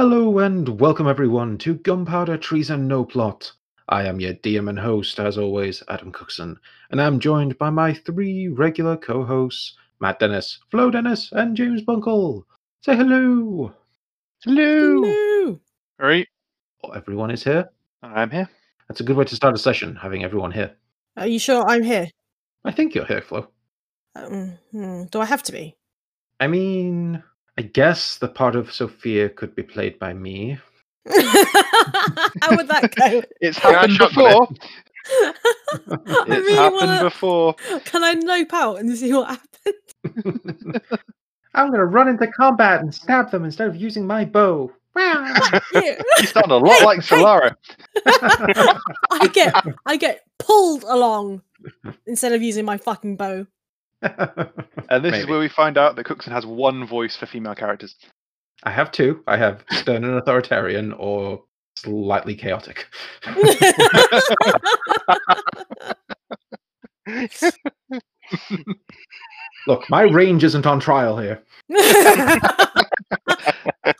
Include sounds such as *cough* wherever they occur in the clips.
Hello and welcome everyone to Gunpowder Treason No Plot. I am your DM and host, as always, Adam Cookson, and I'm joined by my three regular co-hosts, Matt Dennis, Flo Dennis, and James Bunkle. Say hello. Hello. Hello. All right, Oh, everyone is here. I'm here. That's a good way to start a session, having everyone here. Are you sure I'm here? I think you're here, Flo. Um, hmm, do I have to be? I mean, I guess the part of Sophia could be played by me. How would that go? *laughs* It's Can I happened shotgun before. *laughs* I It's really happened wanna- before. *laughs* Can I nope out and see what happens? I'm gonna run into combat and stab them instead of using my bow. Wow. You sound a lot Hey, like hey. Solara. I get I get pulled along instead of using my fucking bow. And this is where we find out that Cookson has one voice for female characters. I have two. I have stern and authoritarian or slightly chaotic. *laughs* Look, my range isn't on trial here. *laughs* I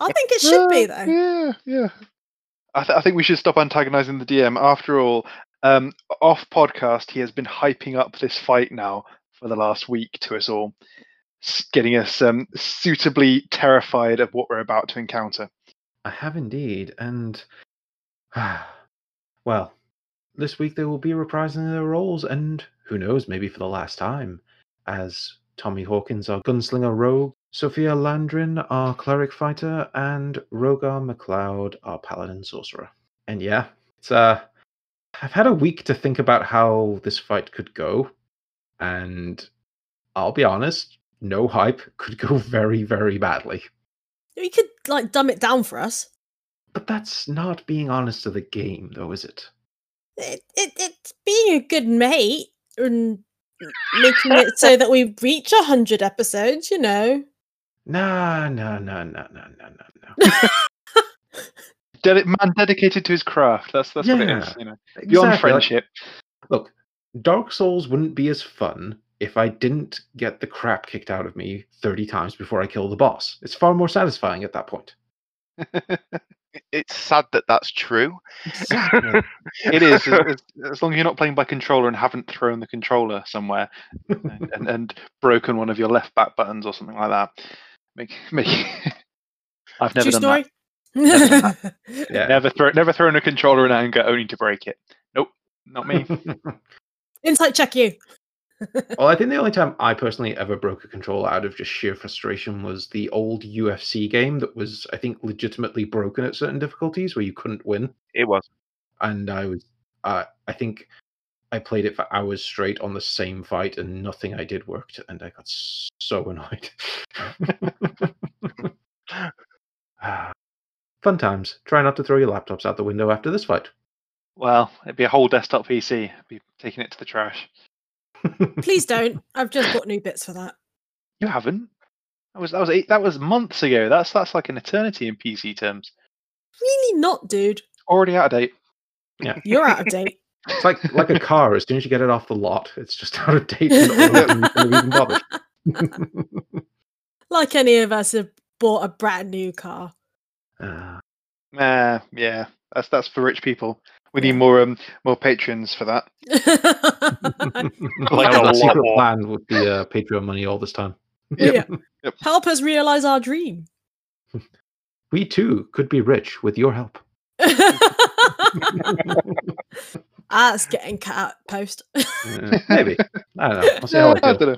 think it should be Uh, though. Yeah, yeah. I, th- I think we should stop antagonizing the DM. After all, um, off podcast, he has been hyping up this fight now for the last week to us all, getting us um, suitably terrified of what we're about to encounter. I have indeed, and *sighs* well, this week they will be reprising their roles, and who knows, maybe for the last time, as Tommy Hawkins, our gunslinger rogue, Sophia Landrin, our cleric fighter, and Rogar McLeod, our paladin sorcerer. And yeah, it's uh, I've had a week to think about how this fight could go, and I'll be honest, no hype *laughs* could go very, very badly. You could like dumb it down for us. But that's not being honest to the game, though, is it? It, it it's being a good mate and making it so that we reach a hundred episodes. You know. No, no, no, no, no, no, no, no. Dedi- man dedicated to his craft. That's that's what it is. You know, beyond Exactly, like- friendship. look, Dark Souls wouldn't be as fun if I didn't get the crap kicked out of me 30 times before I kill the boss. It's far more satisfying at that point. *laughs* It's sad that that's true. Exactly. *laughs* It is as, as- *laughs* as long as you're not playing by controller and haven't thrown the controller somewhere and, and, and broken one of your left back buttons or something like that. Make make. I've never True done story. that. yeah. Never throw never thrown a controller in anger only to break it. Nope, not me. Insight check you. well, I *laughs* think the only time I personally ever broke a controller out of just sheer frustration was the old UFC game that was, I think, legitimately broken at certain difficulties where you couldn't win. It was. and I was uh, I think I played it for hours straight on the same fight and nothing I did worked and I got so annoyed. *laughs* *sighs* *sighs* Fun times. Try not to throw your laptops out the window after this fight. Well, it'd be a whole desktop PC. I'd be taking it to the trash. *laughs* Please don't. I've just bought new bits for that. You haven't. That was that was eight, that was months ago. That's that's like an eternity in PC terms. Really not, dude. Already out of date. Yeah. You're out of date. *laughs* It's like like a car. As soon as you get it off the lot, it's just out of date and old and *laughs* even bother. like any of us have bought a brand new car. Ah, Nah, yeah, that's that's for rich people. We need more um more patrons for that. *laughs* Like that a secret more. plan with the uh, Patreon money all this time. yeah. Yep. Help us realize our dream. *laughs* We too could be rich with your help. *laughs* That's getting cut out post. Uh, maybe. I don't know. I'll see how I I don't know.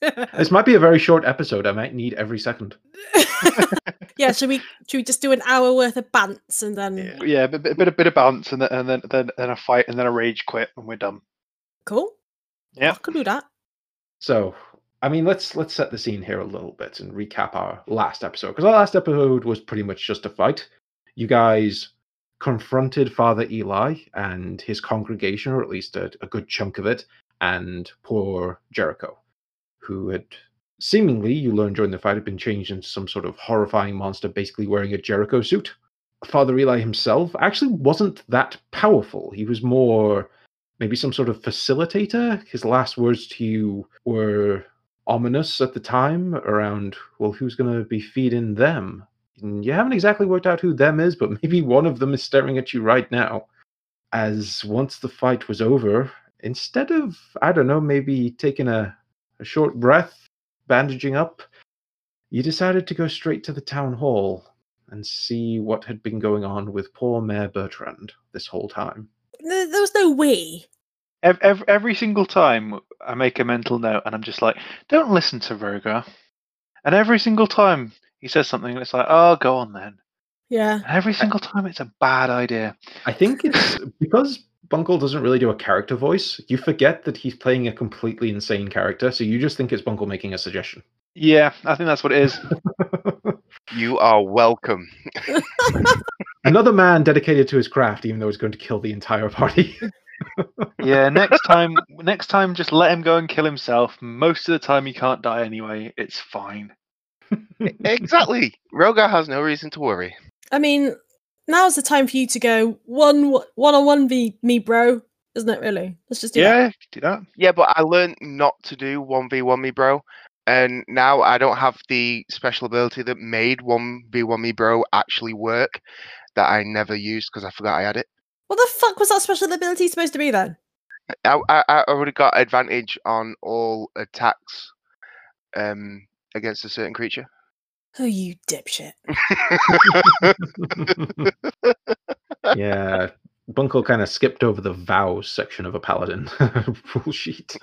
This might be a very short episode. I might need every second. *laughs* yeah, should we should we just do an hour worth of bants and then Yeah. Yeah, a bit, bit, bit, of- bit of bounce and then and then then then a fight and then a rage quit and we're done. cool? Yeah. I could do that. So, I mean, let's let's set the scene here a little bit and recap our last episode because our last episode was pretty much just a fight. You guys confronted Father Eli and his congregation, or at least a, a good chunk of it, and poor Jericho, who had seemingly, you learned during the fight, had been changed into some sort of horrifying monster, basically wearing a Jericho suit. Father Eli himself actually wasn't that powerful. He was more maybe some sort of facilitator. His last words to you were ominous at the time around, well, who's going to be feeding them? And you haven't exactly worked out who them is, but *laughs* maybe one of them is staring at you right now. As once the fight was over, instead of, I don't know, maybe taking a, a short breath, bandaging up, you decided to go straight to the town hall and see what had been going on with poor Mayor Bertrand this whole time. There, there was no we. Every, every, every single time I make a mental note and I'm just like, don't listen to Rogar. And every single time he says something, it's like, oh, go on then. Yeah. And every single time it's a bad idea. I think it's *laughs* because Bunkle doesn't really do a character voice, you forget that he's playing a completely insane character, so you just think it's Bunkle making a suggestion. Yeah, I think that's what it is. *laughs* You are welcome. *laughs* Another man dedicated to his craft, even though he's going to kill the entire party. *laughs* yeah, next time, next time, just let him go and kill himself. Most of the time, he can't die anyway. It's fine. exactly. Rogar has no reason to worry. I mean, now's the time for you to go one one on one v me, bro. Isn't it really? Let's just do that. Yeah, do that. Yeah, but I learned not to do 1v1 me, bro. And now I don't have the special ability that made 1v1 me, bro actually work that I never used because I forgot I had it. What the fuck was that special ability supposed to be then? I, I, I would have got advantage on all attacks um, against a certain creature. Oh, you dipshit. *laughs* yeah, Bunkle kind of skipped over the vows section of a paladin *laughs* rule sheet.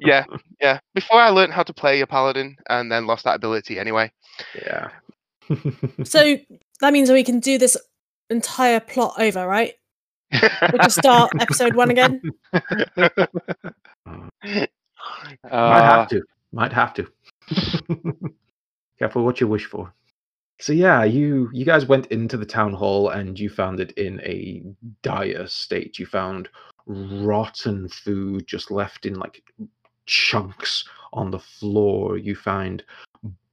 yeah, *laughs* yeah. Before I learned how to play a paladin and then lost that ability anyway. Yeah. So that means we can do this entire plot over, right? We'll just start episode one again. Might Uh, have to. Might have to. Careful what you wish for. So yeah, you you guys went into the town hall and you found it in a dire state. You found rotten food just left in like chunks on the floor. You find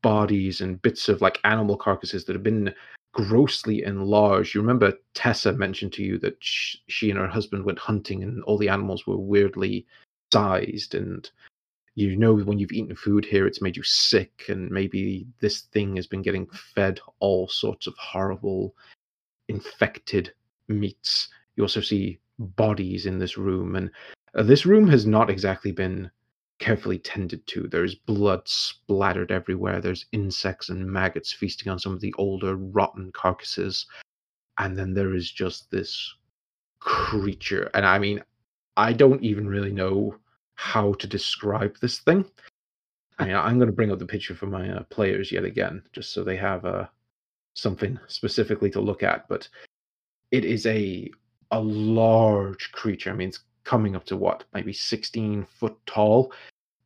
bodies and bits of like animal carcasses that have been grossly enlarged. You remember Tessa mentioned to you that she and her husband went hunting and all the animals were weirdly sized and you know when you've eaten food here it's made you sick and maybe this thing has been getting fed all sorts of horrible infected meats. You also see bodies in this room and uh, this room has not exactly been carefully tended to. There's blood splattered everywhere. There's insects and maggots feasting on some of the older rotten carcasses. And then there is just this creature. And i mean i don't even really know how to describe this thing. I mean, I'm going to bring up the picture for my uh, players yet again, just so they have uh, something specifically to look at. But it is a a large creature. I mean, it's coming up to what, maybe 16 foot tall.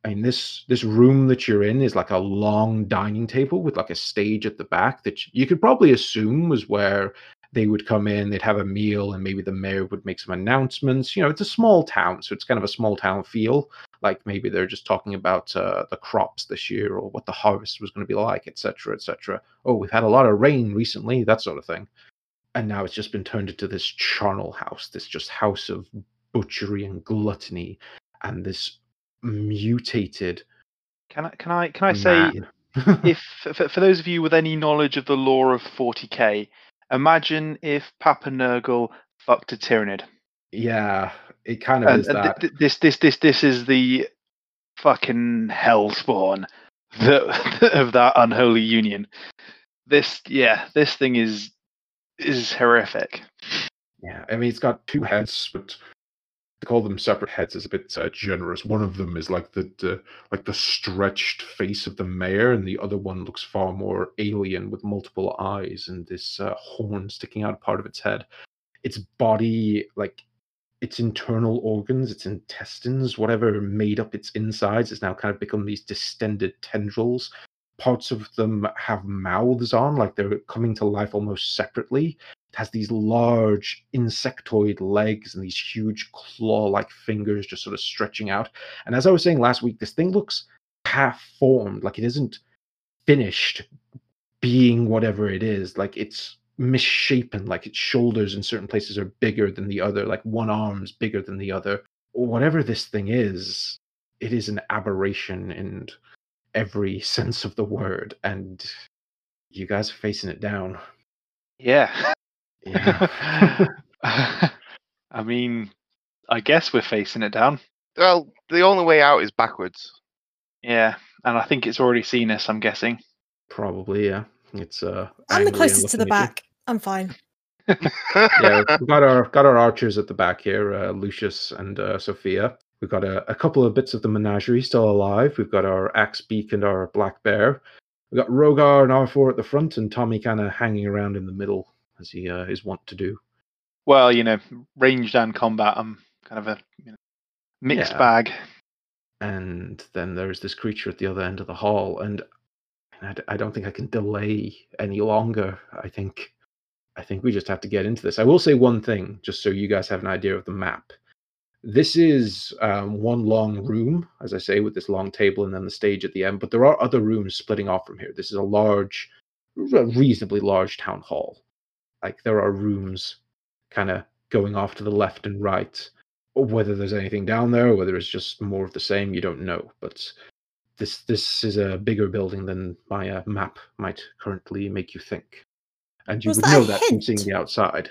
I mean, this this room that you're in is like a long dining table with like a stage at the back that you could probably assume was where they would come in, they'd have a meal, and maybe the mayor would make some announcements. You know, it's a small town, so it's kind of a small town feel. Like maybe they're just talking about uh, the crops this year or what the harvest was going to be like, etc., etc. Oh, we've had a lot of rain recently, that sort of thing. And now it's just been turned into this charnel house, this just house of butchery and gluttony, and this mutated. can I can I can I say *laughs* if for, for those of you with any knowledge of the lore of 40k, imagine if Papa Nurgle fucked a Tyranid. yeah, it kind of And, is and that. th- th- this this this this is the fucking hellspawn *laughs* that, *laughs* of that unholy union. This yeah, this thing is is horrific. Yeah, I mean, it's got two heads, but call them separate heads is a bit uh, generous. One of them is like the, the like the stretched face of the mayor, and the other one looks far more alien with multiple eyes and this uh, horn sticking out part of its head. Its body, like its internal organs, its intestines, whatever made up its insides, has now kind of become these distended tendrils. Parts of them have mouths on, like they're coming to life almost separately has these large insectoid legs and these huge claw-like fingers just sort of stretching out. And as I was saying last week, this thing looks half-formed, like it isn't finished being whatever it is. Like it's misshapen, like its shoulders in certain places are bigger than the other, like one arm's bigger than the other. Whatever this thing is, it is an aberration in every *laughs* sense of the word. And you guys are facing it down. Yeah. *laughs* Yeah. *laughs* *laughs* I mean, I guess we're facing it down. Well, the only way out is backwards. Yeah, and I think it's already seen us. I'm guessing. Probably, yeah. It's uh I'm the closest to the looking you. back. I'm fine. *laughs* yeah, we've got our got our archers at the back here, uh, Lucius and uh, Sophia. We've got a, a couple of bits of the menagerie still alive. We've got our axe beak and our black bear. We've got Rogar and R4 at the front, and Tommy kind of hanging around in the middle as he uh, is wont to do. Well, you know, ranged and combat. I'm kind of a you know, mixed Yeah. bag. And then there's this creature at the other end of the hall, and I don't think I can delay any longer. I think I think we just have to get into this. I will say one thing, just so you guys have an idea of the map. This is um, one long room, as I say, with this long table and then the stage at the end. But there are other rooms splitting off from here. This is a large, reasonably large town hall. Like there are rooms kind of going off to the left and right. Or whether there's anything down there, or whether it's just more of the same, you don't know. But this this is a bigger building than my uh, map might currently make you think, and you Was would that know that from seeing the outside.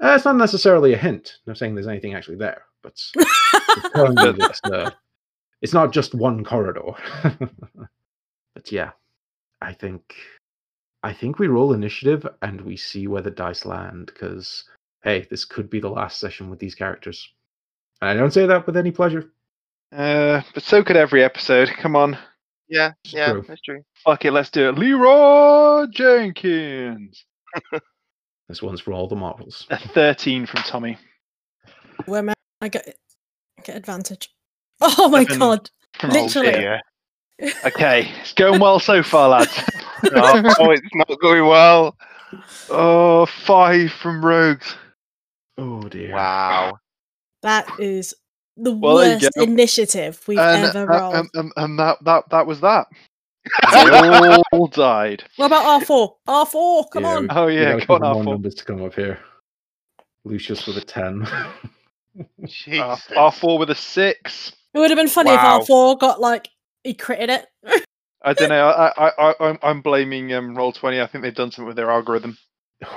Uh, it's not necessarily a hint. I'm not saying there's anything actually there, but it's *laughs* telling you that, uh, it's not just one corridor. *laughs* but yeah, I think I think we roll initiative and we see where the dice land because hey, this could be the last session with these characters. And I don't say that with any pleasure. Uh, but so could every episode. Come on, Yeah, It's yeah, true. that's true. fuck it, let's do it. Leeroy Jenkins. *laughs* This one's for all the marbles. A 13 from Tommy. Where am I? I get I get advantage. *laughs* Oh my Seven. god! From Literally. Old Dear. Okay, it's going well so far, lads. *laughs* oh, oh, it's not going well. oh, five from Rogues. Oh dear. Wow. That is the Well, worst initiative we've And, ever uh, rolled. um, um, and that, that, that was that. *laughs* They all died. what about R4? R4, come Yeah, on! we- Oh we yeah, gotta on, more R4. numbers to come up here. Lucius with a ten. *laughs* Uh, R4 with a six. It would have been funny Wow. if R4 got like he critted it. I don't know. I, I, I, *laughs* I'm, I'm blaming um, Roll Twenty. I think they've done something with their algorithm.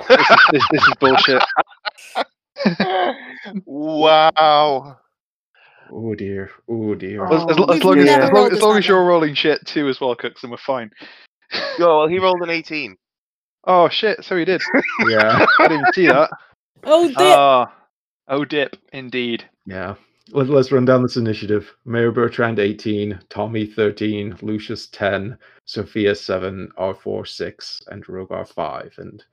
This is, this, this is bullshit. wow. oh dear. Oh dear. As, as, Oh, as long we've as, as, long, as long as you're rolling shit too as well, Cooks, then we're fine. Oh, well, he rolled an 18. *laughs* Oh shit! So he did. yeah. I didn't see that. Oh dear! Ah, oh dip, indeed. Yeah. Let, let's run down this initiative. Mayor Bertrand 18, Tommy 13, Lucius 10, Sophia 7, R4 6, and Rogar 5. And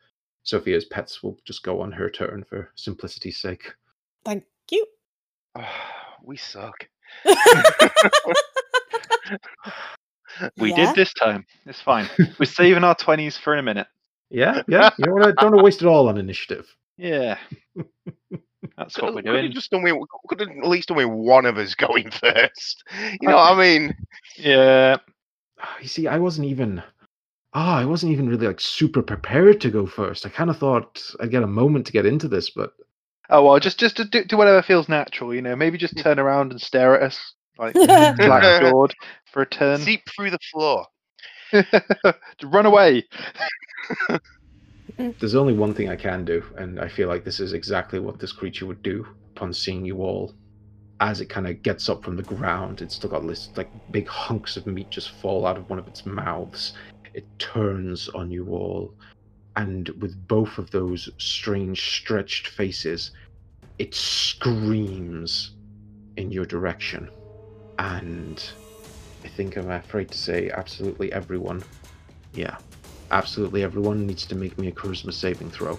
Sophia's pets will just go on her turn for simplicity's sake. Thank you. *sighs* we suck. *laughs* We Yeah. did this time. It's fine. *laughs* We're saving our twenties for in a minute. Yeah, yeah. You know what? I don't waste it all on initiative. *laughs* Yeah, that's what we're Could have doing. just done with, could have at least done with one of us *laughs* going first. You know what I mean? Yeah, Ah, You see, I wasn't even. Ah, I wasn't even really like super prepared to go first. I kind of thought I'd get a moment to get into this, but Oh well, just just to do, do whatever feels natural, you know. Maybe just turn around and stare at us like *laughs* black *laughs* sword for a turn. Seep through the floor. To run away. There's only one thing I can do, and I feel like this is exactly what this creature would do upon seeing you all. As it kind of gets up from the ground, it's still got this like big hunks of meat just fall out of one of its mouths. It turns on you all, and with both of those strange stretched faces, it screams in your direction. And I think I'm afraid to say absolutely everyone. Yeah, absolutely everyone needs to make me a charisma saving throw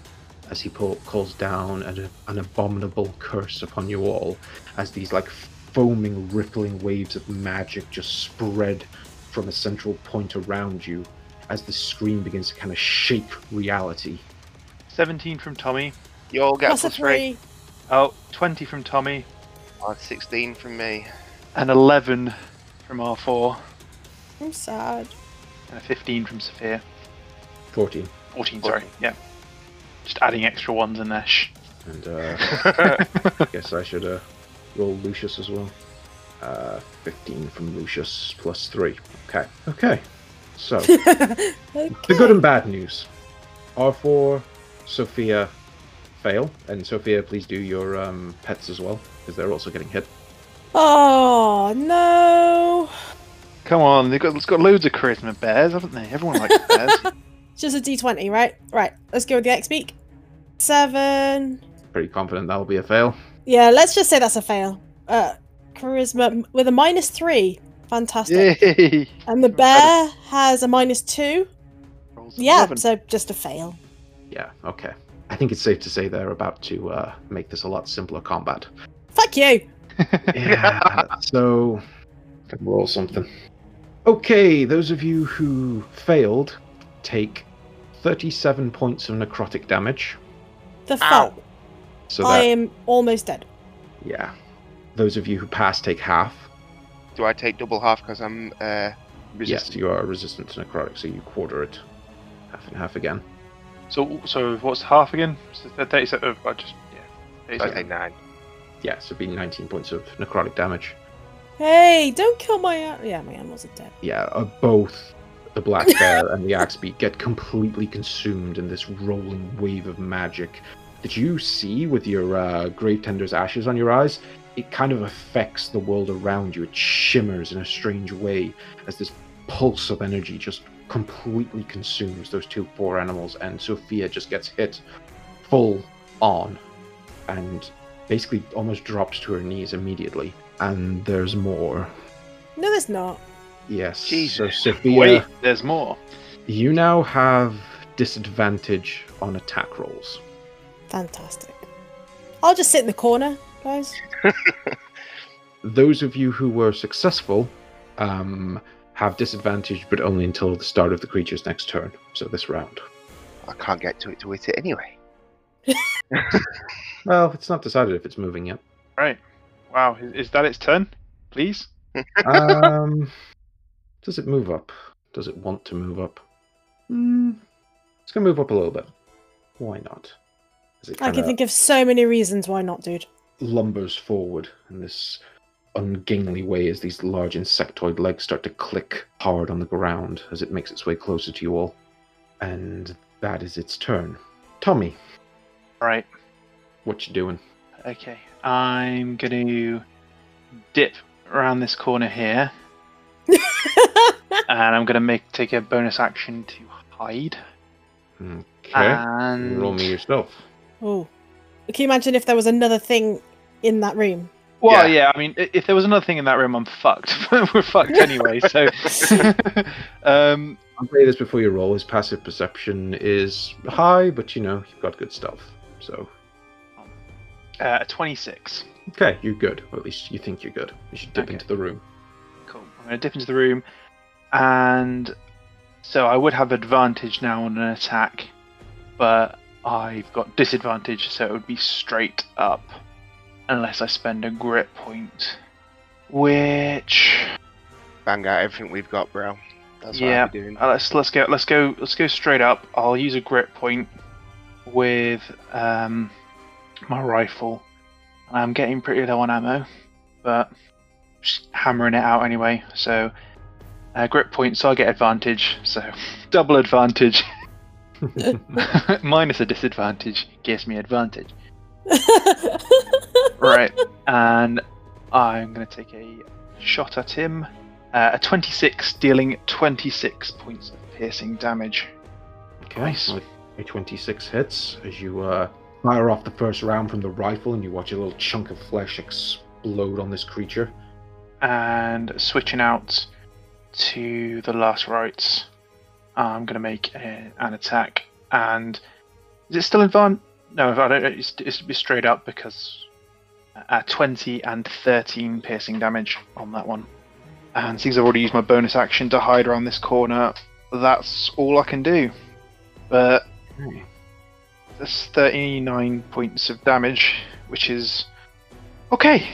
as he pull, calls down an, an abominable curse upon you all as these like foaming rippling waves of magic just spread from a central point around you as the scream begins to kind of shake reality Seventeen from Tommy. You all get plus three. three. Oh, 20 from Tommy. Oh, 16 from me. And 11 from R4. I'm sad. And a 15 from Sophia. 14 14, sorry. Yeah. Just adding extra ones in there. Shh. and *laughs* uh, I guess I should uh, roll Lucius as well. Uh, 15 from Lucius plus 3. Okay. Okay. So, *laughs* the good and bad news. R4, Sophia fail, and Sophia, please do your um, pets as well, because they're also getting hit. Oh no! Come on, they've got, it's got loads of charisma bears, haven't they? Everyone likes bears. *laughs* It's just a D20, right? Right. Let's go with the axe beak. Seven. Pretty confident that'll be a fail. Yeah, let's just say that's a fail. Uh, charisma with a minus three. Fantastic. Yay! And the bear has a minus two. Yeah, 11. so just a fail. Yeah, okay. I think it's safe to say they're about to uh, make this a lot simpler combat. Fuck you. *laughs* Yeah, so can roll something. Okay, those of you who failed take 37 points of necrotic damage. The Ow. fuck. So I that, am almost dead. yeah. Those of you who pass take half. Do I take double half because I'm uh, Yes, you are resistant to necrotic, so you quarter it. Half and half again. So, so what's half again? So 37. Oh, I just yeah. So I take nine. Yeah, so it'd be 19 points of necrotic damage. Hey, don't kill my. a- Yeah, my animals are dead. Yeah, uh, both the black bear and the axe beak get completely consumed in this rolling wave of magic that you see with your uh, grave tender's ashes on your eyes. It kind of affects the world around you. It shimmers in a strange way as this pulse of energy just completely consumes those two poor animals, and Sophia just gets hit full on and basically almost drops to her knees immediately. And there's more. No, there's not. Yes. So Sophia. Wait, there's more. You now have disadvantage on attack rolls. Fantastic. I'll just sit in the corner, guys. *laughs* Those of you who were successful um, have disadvantage, but only until the start of the creature's next turn. So this round. I can't get to it to hit it anyway. *laughs* Well, it's not decided if it's moving yet. Right. Wow. Is, is that its turn? Please. Um, *laughs* does it move up? Does it want to move up? Hmm, it's gonna move up a little bit. Why not? As it I can think of so many reasons why not, dude. lumbers forward in this ungainly way as these large insectoid legs start to click hard on the ground as it makes its way closer to you all. And that is its turn. Tommy, Right. what you doing? Okay. I'm going to dip around this corner here, *laughs* and I'm going to make take a bonus action to hide. Okay. And Roll me yourself. oh. Can you imagine if there was another thing in that room? Well, Yeah. yeah. I mean, if there was another thing in that room, I'm fucked. *laughs* We're fucked anyway. So, *laughs* um, I'll say this before you roll. His passive perception is high, but you know, you've got good stuff. So, uh, 26. okay, you're good. Or at least you think you're good. You should dip Okay. into the room. Cool. I'm going to dip into the room, and so I would have advantage now on an attack, but I've got disadvantage, so it would be straight up, unless I spend a grit point, which Bang out everything we've got, bro. That's what Yeah. Doing. uh, let's let's go let's go let's go straight up. I'll use a grit point with um, my rifle. I'm getting pretty low on ammo, but just hammering it out anyway. So uh, grit point, so I get advantage. So double advantage *laughs* *laughs* minus a disadvantage gives me advantage. *laughs* Right, and I'm going to take a shot at him. Uh, a 26, dealing 26 points of piercing damage. Okay, Nice. so a 26 hits as you uh, fire off the first round from the rifle and you watch a little chunk of flesh explode on this creature. And switching out to the last rights, I'm going to make a, an attack. And is it still in advan? No, I don't. It's, it's straight up because uh, 20 and 13 piercing damage on that one. And since I've already used my bonus action to hide around this corner, that's all I can do. But That's 39 points of damage, which is okay.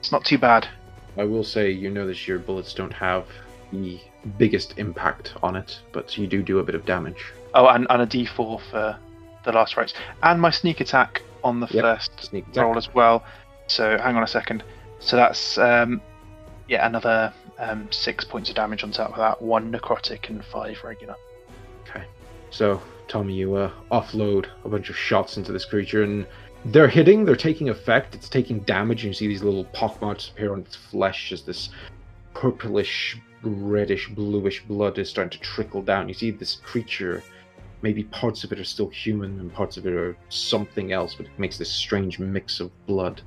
It's not too bad. I will say you know that your bullets don't have the biggest impact on it, but you do do a bit of damage. Oh, and, and a d4 for the last rights. And my sneak attack on the Yep, first Sneak roll as well. So hang on a second. So that's, um, yeah, another um, six points of damage on top of that, one necrotic and five regular. Okay. So, Tommy, you uh, offload a bunch of shots into this creature, and they're hitting, they're taking effect, it's taking damage, and you see these little pockmarks appear on its flesh as this purplish, reddish, bluish blood is starting to trickle down. You see this creature, maybe parts of it are still human and parts of it are something else, but it makes this strange mix of blood.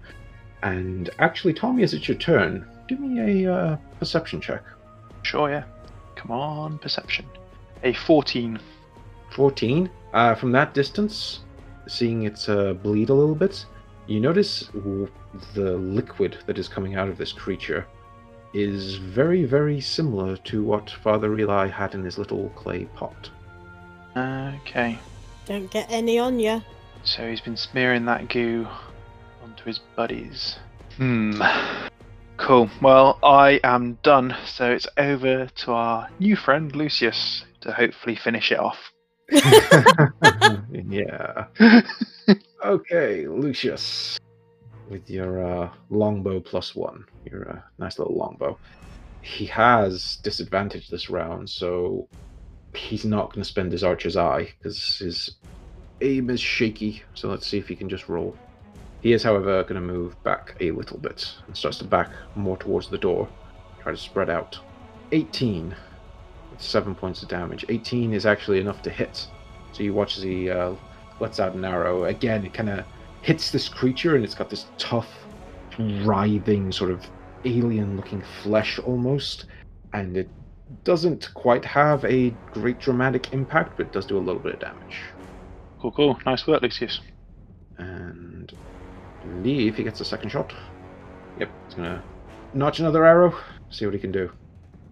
And actually, Tommy, as it's your turn, give me a uh, perception check. Sure, yeah. Come on, perception. A 14. 14. Uh, from that distance, seeing it uh, bleed a little bit, you notice the liquid that is coming out of this creature is very, very similar to what Father Eli had in his little clay pot. Okay. Don't get any on ya. So he's been smearing that goo onto his buddies. Hmm. Cool. Well, I am done. So it's over to our new friend Lucius to hopefully finish it off. *laughs* *laughs* yeah. *laughs* Okay, Lucius, with your uh, longbow plus one, your uh, nice little longbow. He has disadvantage this round, so he's not going to spend his archer's eye because his aim is shaky. So let's see if he can just roll. He is, however, going to move back a little bit and starts to back more towards the door, try to spread out. 18 with seven points of damage. 18 is actually enough to hit. So you watch as he uh, lets out an arrow. Again, it kind of hits this creature, and it's got this tough, writhing, sort of alien looking flesh almost. And it doesn't quite have a great dramatic impact, but it does do a little bit of damage. Cool, cool. Nice work, Lucius. And I believe he gets a second shot. Yep, he's gonna notch another arrow, see what he can do.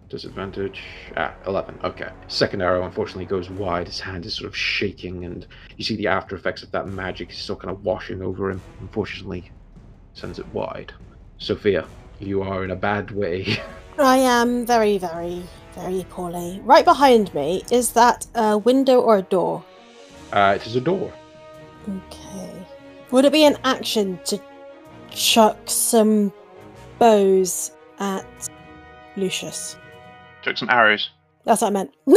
Disadvantage. Ah, 11. Okay. Second arrow, unfortunately, goes wide. His hand is sort of shaking, and you see the after effects of that magic is still kind of washing over him. Unfortunately, sends it wide. Sophia, you are in a bad way. *laughs* I am very, very, very poorly. Right behind me, is that a window or a door? Uh, it is a door. Okay. Would it be an action to chuck some bows at Lucius? Took some arrows. That's what I meant. *laughs*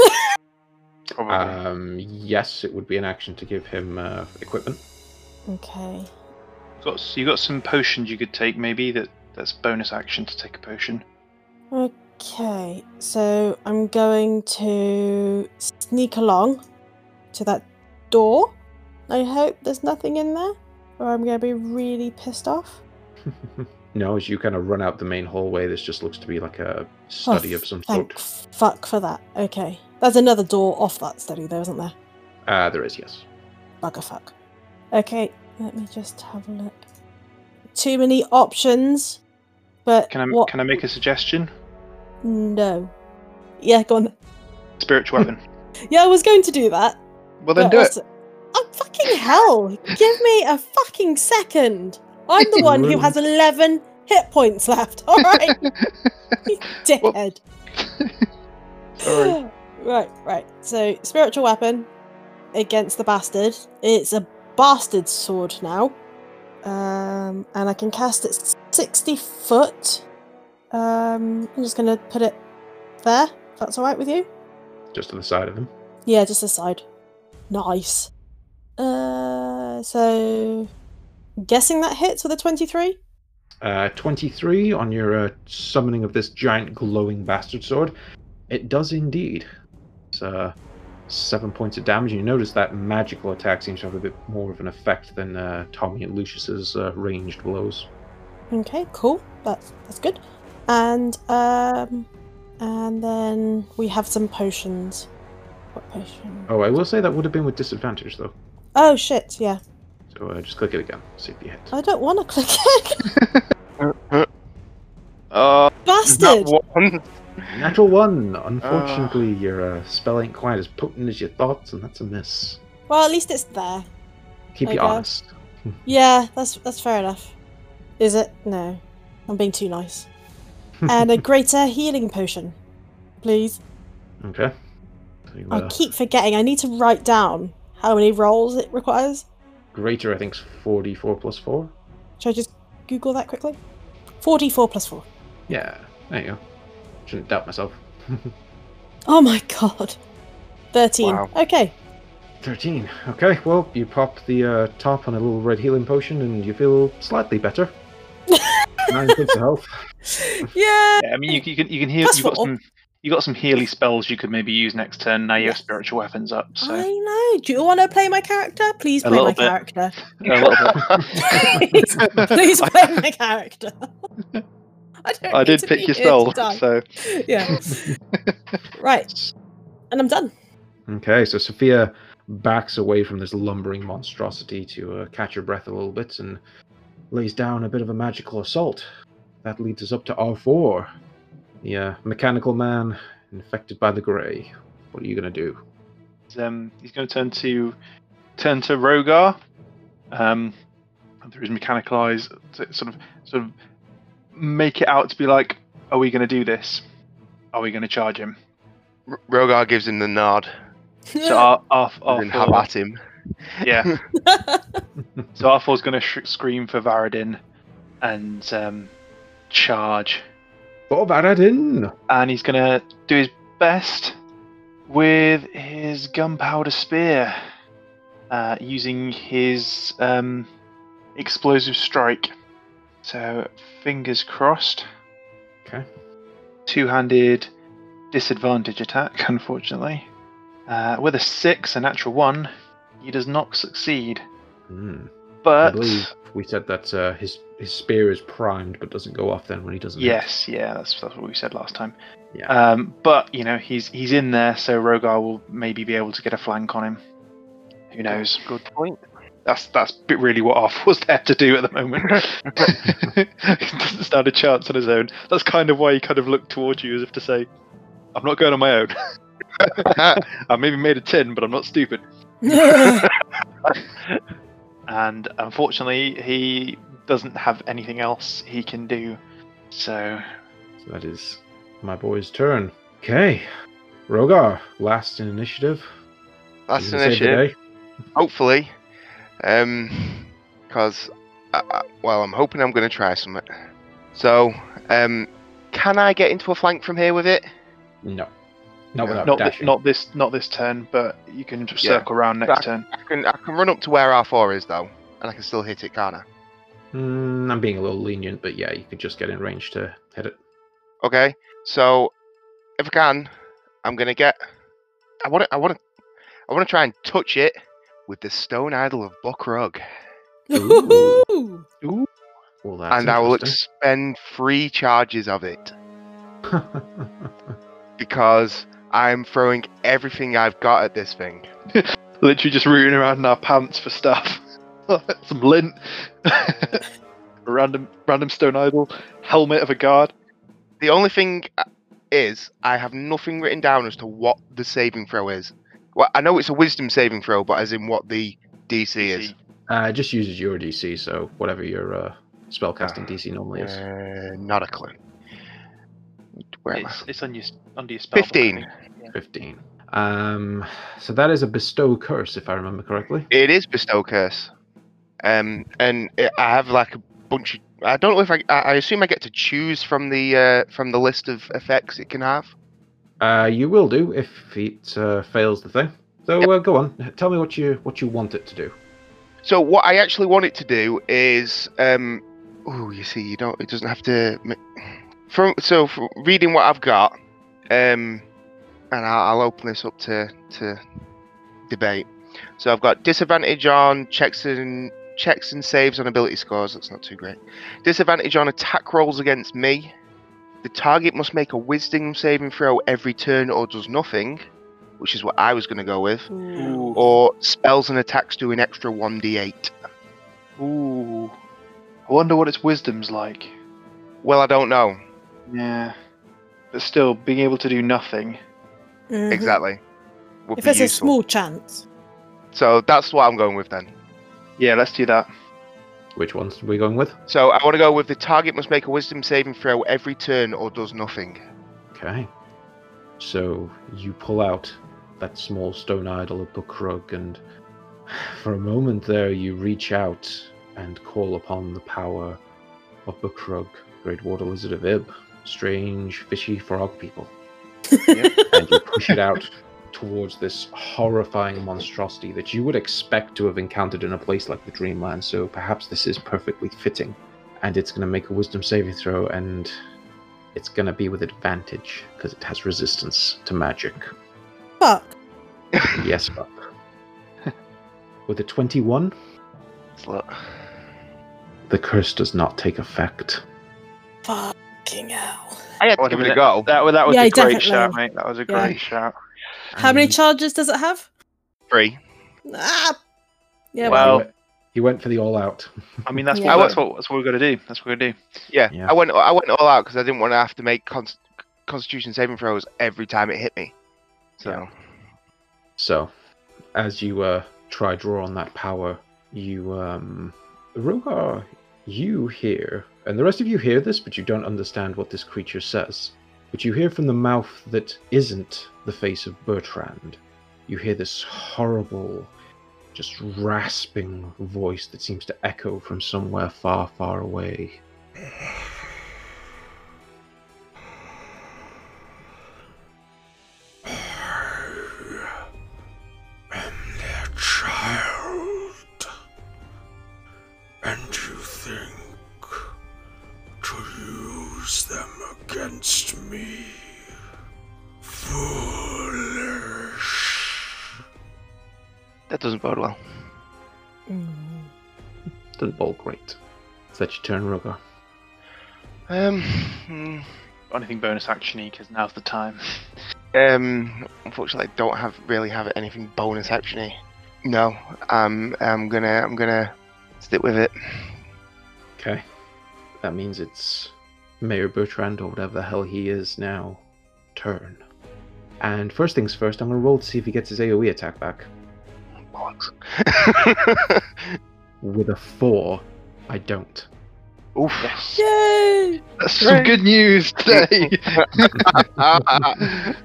Um, yes, it would be an action to give him uh, equipment. okay. got so you got some potions you could take maybe that that's bonus action to take a potion. Okay. So I'm going to sneak along to that door. I hope there's nothing in there, or I'm going to be really pissed off. *laughs* no, as you kind of run out the main hallway, this just looks to be like a study of some Thank sort. fuck for that. Okay. There's another door off that study, though, isn't there? Uh, there is, yes. Bugger fuck. Okay, let me just have a look. Too many options, but Can I what? can I make a suggestion? No. Yeah, go on. Spiritual *laughs* weapon. Yeah, I was going to do that. Well then do it. Oh, fucking hell! Give me a fucking second. I'm the one who has 11 hit points left. All right, dickhead. Sorry. *sighs* right, right. So, spiritual weapon against the bastard. It's a bastard sword now. Um, and I can cast it 60 foot. Um, I'm just going to put it there. If that's all right with you? Just to the side of him. Yeah, just aside. Nice. Uh, so guessing that hits with a 23. Uh, 23 on your uh, summoning of this giant glowing bastard sword. It does indeed. It's uh, seven points of damage. And you notice that magical attack seems to have a bit more of an effect than uh, Tommy and Lucius's uh, ranged blows. Okay, cool. That's that's good. And um, and then we have some potions. What potion? Oh, I will say that would have been with disadvantage though. Oh shit! Yeah, So uh, just click it again. See if you hit. I don't want to click it. *laughs* Uh, Bastard! one. Natural one. Unfortunately, your uh, spell ain't quite as potent as your thoughts, and that's a miss. Well, at least it's there. Keep I you guess. honest. *laughs* Yeah, that's that's fair enough. Is it? No, I'm being too nice. and a *laughs* greater healing potion, please. Okay. So you, I uh, keep forgetting. I need to write down how many rolls it requires. Greater, I think, is 44 plus 4. Should I just Google that quickly? 44 plus 4. Yeah, there you go. Shouldn't doubt myself. *laughs* Oh my god. 13. Wow. Okay. 13. Okay, well, you pop the uh, top on a little red healing potion and you feel slightly better. *laughs* Nine points of health. Yeah. Yeah, I mean, you, you can you can heal. Plus You got four. some you got some healy spells you could maybe use next turn. Now you have spiritual weapons up, so I know. Do you want to play my character? Please A play my bit. character. a little bit. *laughs* please, please *laughs* play my character. *laughs* I don't. I did pick your spell, so Yeah. right. And I'm done. Okay, so Sophia backs away from this lumbering monstrosity to uh, catch her breath a little bit and lays down a bit of a magical assault. That leads us up to R4, the uh, mechanical man infected by the grey. What are you going to do? um, he's going to turn to turn to Rogar. Um, through his mechanical eyes, to sort of sort of make it out to be like, are we going to do this? Are we going to charge him? R- Rogar gives him the nod So our our, our and have at him. yeah. *laughs* So R four's going to sh- scream for Varadin and um, charge, For Varadin! and he's going to do his best with his gunpowder spear, uh, using his um, explosive strike. So fingers crossed. Okay. Two-handed disadvantage attack, unfortunately. Uh, with a six, a natural one, he does not succeed. I But we said that uh, his his spear is primed but doesn't go off then when he doesn't hit. yes, yeah, that's that's what we said last time. Yeah. Um, but you know he's he's in there, so Rogar will maybe be able to get a flank on him. Who knows? Good point. That's that's really what R4 *laughs* was there to do at the moment. he *laughs* *laughs* doesn't stand a chance on his own. That's kind of why he kind of looked towards you as if to say, "I'm not going on my own. I maybe made a tin, but I'm not stupid." And unfortunately, he doesn't have anything else he can do. So So that is my boy's turn. Okay. Rogar, last in initiative. That's You an gonna save the issue. Hopefully, um, because well, I'm hoping I'm going to try something. So, um, can I get into a flank from here with it? No. Not without not thi- not this not this turn, but you can just Yeah. circle around next That- turn. I can I can run up to where R4 is though, and I can still hit it, can't I? Mm, I'm being a little lenient, but yeah, you could just get in range to hit it. Okay, so if I can, I'm gonna get. I want to. I want to. I want to try and touch it with the stone idol of Buckrug, Ooh. Well, that's and I will interesting. expend three charges of it *laughs* because I'm throwing everything I've got at this thing. *laughs* literally just rooting around in our pants for stuff. *laughs* Some lint, *laughs* random random stone idol, helmet of a guard. The only thing uh, is, I have nothing written down as to what the saving throw is. Well, I know it's a wisdom saving throw, but as in what the DC is. uh, it just uses your DC, so whatever your uh, spellcasting DC normally is. Uh, not a clue. Where? It's, it's on your under your spell. book, I 15. think. 15. Um, so that is a bestow curse, if I remember correctly. It is bestow curse. Um, and it, I have like a bunch of. I don't know if I. I I assume I get to choose from the uh, from the list of effects it can have. Uh, you will do if it uh, fails the thing. So uh, go on, tell me what you what you want it to do. So what I actually want it to do is, um, oh, you see, you don't. It doesn't have to. ma- From so from reading what I've got, um, and I'll, I'll open this up to to debate. So I've got disadvantage on checks and checks and saves on ability scores. That's not too great. Disadvantage on attack rolls against me. The target must make a Wisdom saving throw every turn or does nothing, which is what I was going to go with. Ooh. Or spells and attacks do an extra 1d8. Ooh. I wonder what its wisdom's like. Well, I don't know Yeah. But still, being able to do nothing. Mhm. exactly. Would If be there's a small chance. So that's what I'm going with then. Yeah, let's do that. Which ones are we going with? So I want to go with the target must make a Wisdom saving throw every turn or does nothing. Okay. So you pull out that small stone idol of Bukrug, and for a moment there you reach out and call upon the power of Bukrug, Great Water Lizard of Ib. Strange fishy frog people. Yep. *laughs* and you push it out towards this horrifying monstrosity that you would expect to have encountered in a place like the Dreamland. So perhaps this is perfectly fitting. And it's going to make a wisdom saving throw, and it's going to be with advantage because it has resistance to magic. Fuck. *laughs* Yes, Buck. *laughs* with a 21, Slut. the curse does not take effect. Fucking hell. I had to give it a go. That, wa- that was Yeah, a great definitely. shout, mate. That was a Yeah. great shout. How many charges does it have? Three. Ah. Yeah. Well- he went- he went for the all out. I mean, that's Yeah. what, that's what that's what we're gonna do. That's what we're gonna do. Yeah, Yeah. I went. I went all out because I didn't want to have to make cons- Constitution saving throws every time it hit me. So Yeah. So, as you uh, try draw on that power, you, um, Rogar, you hear, and the rest of you hear this, but you don't understand what this creature says. But you hear from the mouth that isn't the face of Bertrand. You hear this horrible, just rasping voice that seems to echo from somewhere far, far away. That doesn't bode well. Mm. Doesn't ball great. Is that your turn, Rogar? Um, hmm, Anything bonus actiony because now's the time. um, unfortunately, I don't have really have anything bonus actiony. No, um, I'm gonna I'm gonna stick with it. Okay. That means it's Mayor Bertrand or whatever the hell he is now. Turn. And first things first, I'm gonna roll to see if he gets his AoE attack back. Bollocks. *laughs* With a four, I don't. Oof. Yes. Yay! That's some good news today. *laughs*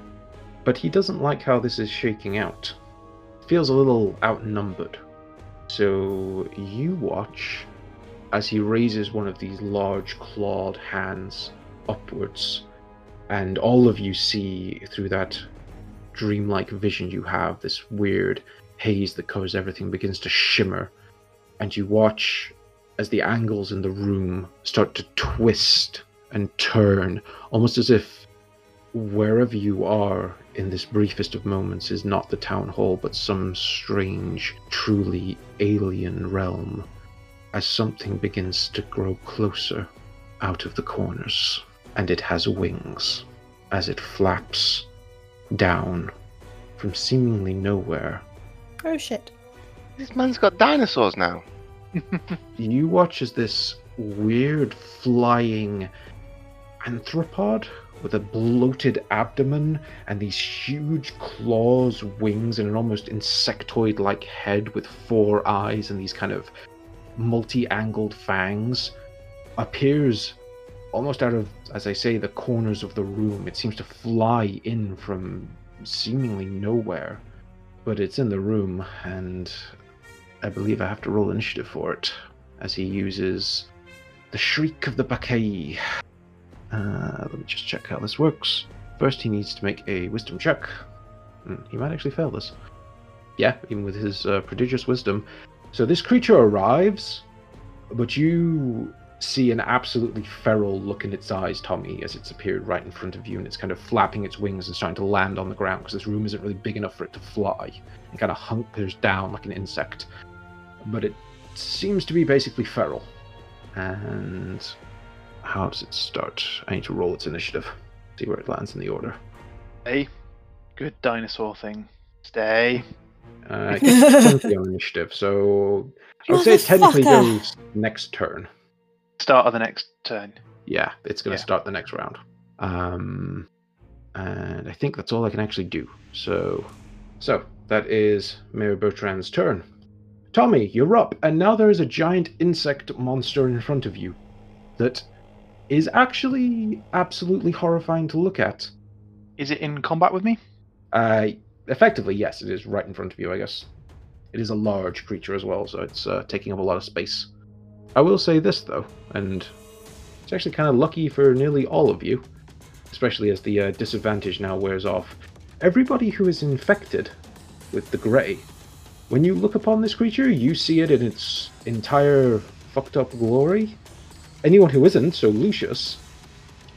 But he doesn't like how this is shaking out. Feels a little outnumbered. So you watch as he raises one of these large clawed hands upwards, and all of you see through that dreamlike vision you have this weird haze that covers everything begins to shimmer, and you watch as the angles in the room start to twist and turn, almost as if wherever you are in this briefest of moments is not the town hall, but some strange, truly alien realm, as something begins to grow closer out of the corners, and it has wings as it flaps down from seemingly nowhere. Oh shit. this man's got dinosaurs now. *laughs* You watch as this weird flying anthropod with a bloated abdomen and these huge claws, wings, and an almost insectoid like head with four eyes and these kind of multi angled fangs appears almost out of, as I say, the corners of the room. It seems to fly in from seemingly nowhere, but it's in the room, and I believe I have to roll initiative for it as he uses the Shriek of the Byakhee. Uh, let me just check how this works. First, he needs to make a wisdom check. Hmm, he might actually fail this. Yeah, even with his uh, prodigious wisdom. So this creature arrives, but you see an absolutely feral look in its eyes, Tommy, as it's appeared right in front of you, and it's kind of flapping its wings and starting to land on the ground because this room isn't really big enough for it to fly. It kind of hunkers down like an insect, but it seems to be basically feral. And how does it start? I need to roll its initiative, see where it lands in the order. Stay. Good dinosaur thing. Stay. Uh, it gets *laughs* initiative, so I would say it technically Motherfucker. goes next turn. Start of the next turn. Yeah, it's going to Yeah. start the next round. Um, and I think that's all I can actually do. So, so that is Mayor Bertrand's turn. Tommy, you're up, and now there is a giant insect monster in front of you that is actually absolutely horrifying to look at. Is it in combat with me? Uh, effectively, yes, it is right in front of you, I guess. It is a large creature as well, so it's uh, taking up a lot of space. I will say this, though, and It's actually kind of lucky for nearly all of you, especially as the uh, disadvantage now wears off. Everybody who is infected with the Grey, when you look upon this creature, you see it in its entire fucked up glory. Anyone who isn't, so Lucius,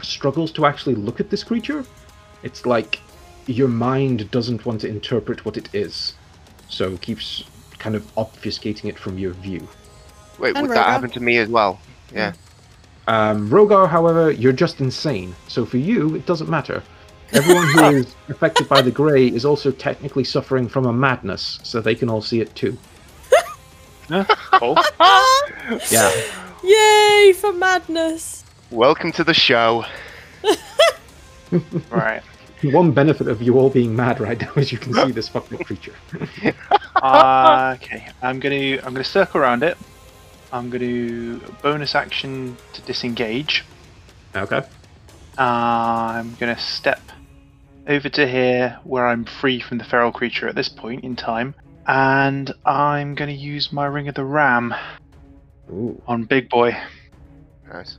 struggles to actually look at this creature. It's like your mind doesn't want to interpret what it is, so keeps kind of obfuscating it from your view. Wait, And would that happen to me as well? Yeah. Um, Rogar, however, you're just insane, so for you, it doesn't matter. Everyone who *laughs* is affected by the Grey is also technically suffering from a madness, so they can all see it too. *laughs* Cool. *laughs* Yeah. Yay for madness! Welcome to the show. right. One benefit of you all being mad right now is you can see this fucking creature. Uh, okay. I'm gonna I'm gonna circle around it. I'm gonna bonus action to disengage. Okay. I'm gonna step over to here where I'm free from the feral creature at this point in time, and I'm gonna use my Ring of the Ram Ooh. on Big Boy. Nice.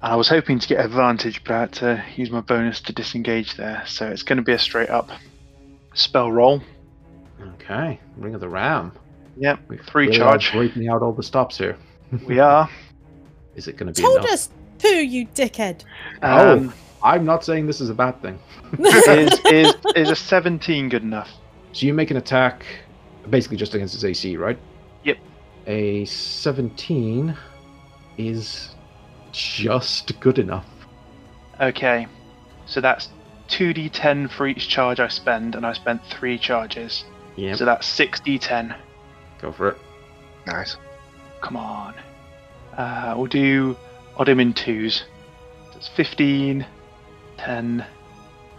I was hoping to get advantage, but I had to use my bonus to disengage there, so it's going to be a straight up spell roll. Okay. Ring of the Ram. Yep, We three really charge. are breaking out all the stops here. We are. *laughs* Is it going to be Told enough? us to, you dickhead. Um, I'm not saying this is a bad thing. *laughs* is is is a 17 good enough? So you make an attack, basically just against his AC, right? Yep. A 17 is just good enough. Okay, so that's 2d10 for each charge I spend, and I spent three charges, Yeah. so that's 6d10. Go for it. Nice. Come on. Uh, we'll do odd him in twos. It's 15, 10,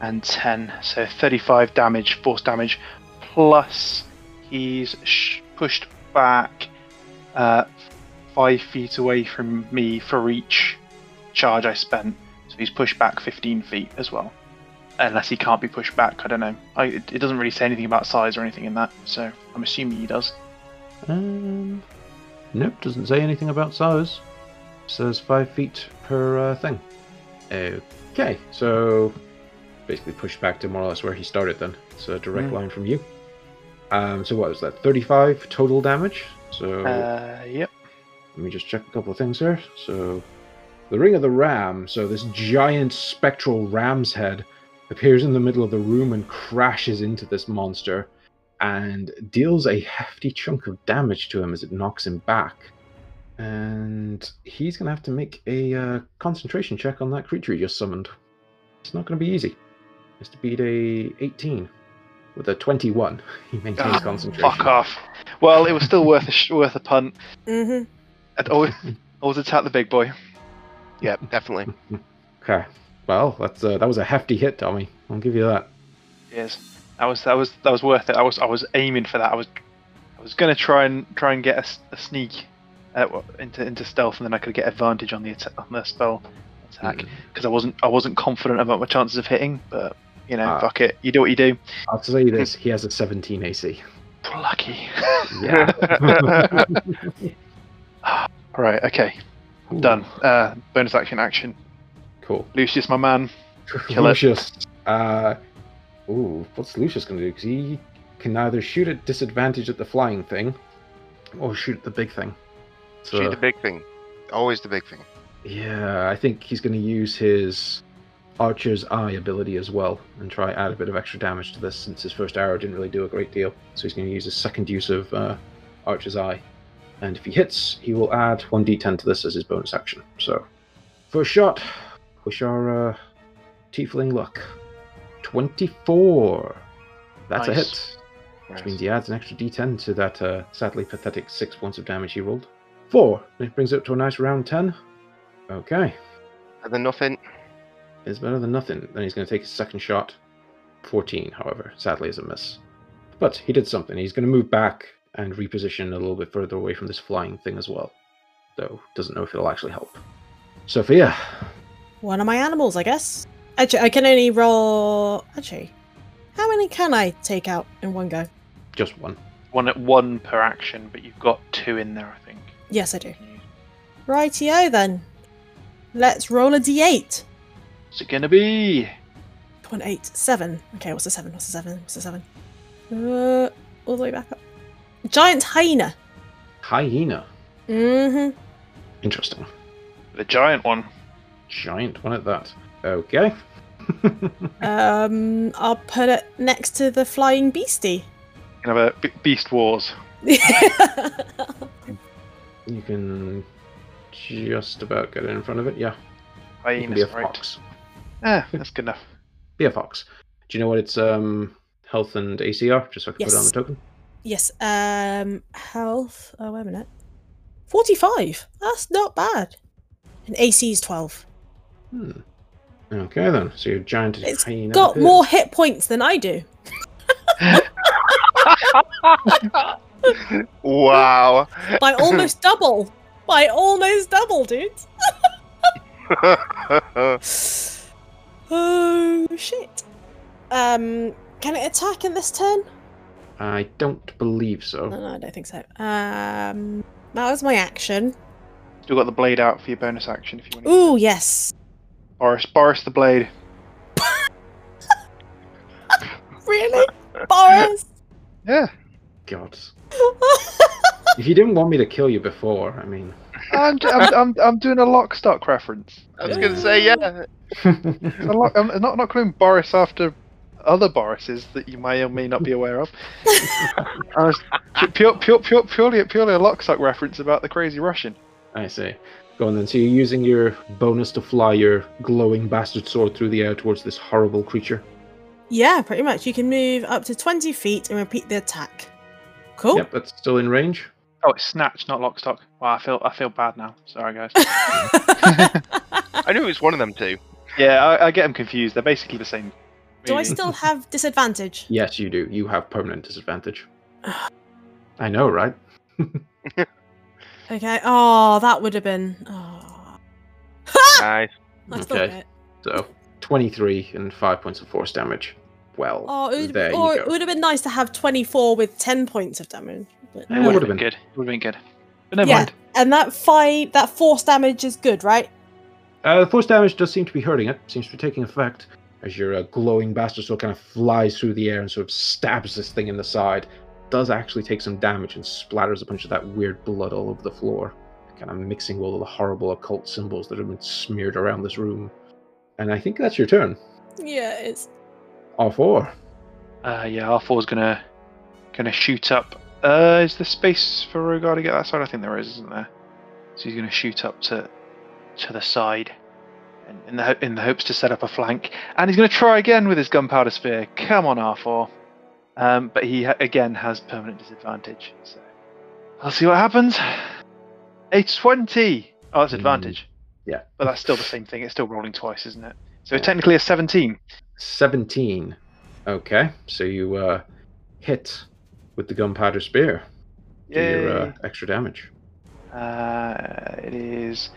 and 10. So 35 damage, force damage. Plus, he's sh- pushed back uh, five feet away from me for each charge I spent. So he's pushed back 15 feet as well. Unless he can't be pushed back, I don't know. I, it doesn't really say anything about size or anything in that, so I'm assuming he does. Um, nope, doesn't say anything about size. Says five feet per uh, thing. Okay, so basically pushed back to more or less where he started then. It's a direct Mm. line from you. Um, so what was that? 35 total damage. So Uh, yep. Let me just check a couple of things here. So, the Ring of the Ram. So, this giant spectral ram's head appears in the middle of the room and crashes into this monster and deals a hefty chunk of damage to him as it knocks him back. And he's going to have to make a uh, concentration check on that creature he just summoned. It's not going to be easy. He has to beat a 18 with a 21. *laughs* He maintains Ah, concentration. Fuck off. Well, it was still worth a sh- *laughs* worth a punt. hmm I'd always, always attack the big boy. Yeah, *laughs* definitely. Okay. Well, that's uh, that was a hefty hit, Tommy. I'll give you that. Yes, that was that was that was worth it. I was I was aiming for that. I was I was gonna try and try and get a sneak uh, into into stealth, and then I could get advantage on the atta- on the spell attack Mm. because I wasn't I wasn't confident about my chances of hitting. But you know, Ah. fuck it. You do what you do. I'll tell you this: he has a 17 AC. Lucky. Yeah. *laughs* Right. Okay. I'm done. Uh, bonus action. Action. Cool. Lucius, my man. Kill it. Lucius. Uh, ooh, what's Lucius gonna do? Because he can either shoot at disadvantage at the flying thing, or shoot at the big thing. So Shoot the big thing. Always the big thing. yeah, I think he's gonna use his Archer's Eye ability as well, and try add a bit of extra damage to this since his first arrow didn't really do a great deal. So he's gonna use his second use of uh, Archer's Eye, and if he hits, he will add one d10 to this as his bonus action. So first shot, wish our uh, Tiefling luck. 24. That's a hit. Which means he adds an extra d10 to that uh, sadly pathetic 6 points of damage he rolled. 4. It brings it up to a nice round 10. Okay. And then nothing. It's better than nothing. Then he's going to take his second shot. 14, however, sadly is a miss. But he did something. He's going to move back and reposition a little bit further away from this flying thing as well. Though, doesn't know if it'll actually help. Sophia. One of my animals, I guess. Actually, I can only roll. Actually, how many can I take out in one go? Just one. One at one per action, but you've got two in there, I think. Yes, I do. Rightio then. Let's roll a d8. What's it gonna be? Come on, eight, seven. Okay, what's the seven? What's the seven? What's the seven? Uh, all the way back up. Giant hyena. Hyena. Mm-hmm. Interesting. The giant one. Giant one at that. Okay. Um, I'll put it next to the flying beastie. You can have a be- beast wars. *laughs* you can just about get it in front of it. Yeah. You can be a right? fox. Ah, that's good enough. Be a fox. Do you know what its um health and AC are? Just so I can put it on the token. yes. Um, health. Oh, wait a minute. Forty-five. That's not bad. And AC is twelve. Hmm. Okay then. So your giant It's hyena. got is- more hit points than I do. Wow. By *laughs* almost double. By almost double, dude. *laughs* Oh shit. Um, can it attack in this turn? I don't believe so. No, no, I don't think so. Um, that was my action. Still got the blade out for your bonus action if you want. to Ooh, yes. Boris, Boris the blade. *laughs* Really, Boris? Yeah. God. *laughs* If you didn't want me to kill you before, I mean. I'm, I'm, I'm, I'm doing a Lockstock reference. I was going to say, yeah. It's *laughs* a lock, I'm not not calling Boris after other Borises that you may or may not be aware of. I was pure, pure, pure, purely purely a Lockstock reference about the crazy Russian. I see. Go on then. So you're using your bonus to fly your glowing bastard sword through the air towards this horrible creature. yeah, pretty much. You can move up to 20 feet and repeat the attack. Cool. Yep, that's still in range. Oh, it's snatch, not lock stock. Wow, I feel I feel bad now. Sorry, guys. *laughs* *laughs* I knew it was one of them two. yeah, I, I get them confused. They're basically the same. Do I still have disadvantage? Yes, you do. You have permanent disadvantage. *sighs* I know, right? *laughs* Okay. Oh, that would have been. Oh. *laughs* Nice. Okay. hit. So 23 and 5 points of force damage. Well, Oh, it would, there or you it would have been nice to have 24 with 10 points of damage. But... It would would have have been been. good. It would have been good. But never yeah, mind. and that five, that force damage is good, right? Uh, the force damage does seem to be hurting it. Seems to be taking effect as your uh, glowing bastard sword kind of flies through the air and sort of stabs this thing in the side. Does actually take some damage and splatters a bunch of that weird blood all over the floor, kind of mixing all of the horrible occult symbols that have been smeared around this room. And I think that's your turn. Yeah, it's. R4. Uh, yeah, R4 is gonna gonna shoot up. Uh, is there space for Rogar to get that side? I think there is, isn't there? So he's gonna shoot up to to the side, in, in the in the hopes to set up a flank, and he's gonna try again with his gunpowder spear. Come on, R4. Um, but he ha- again has permanent disadvantage. So I'll see what happens. A twenty. Oh, that's Mm, advantage. yeah. But that's still the same thing. It's still rolling twice, isn't it? So technically a seventeen. 17. Okay, so you uh, hit with the gunpowder spear. Do your uh, extra damage. Uh, it is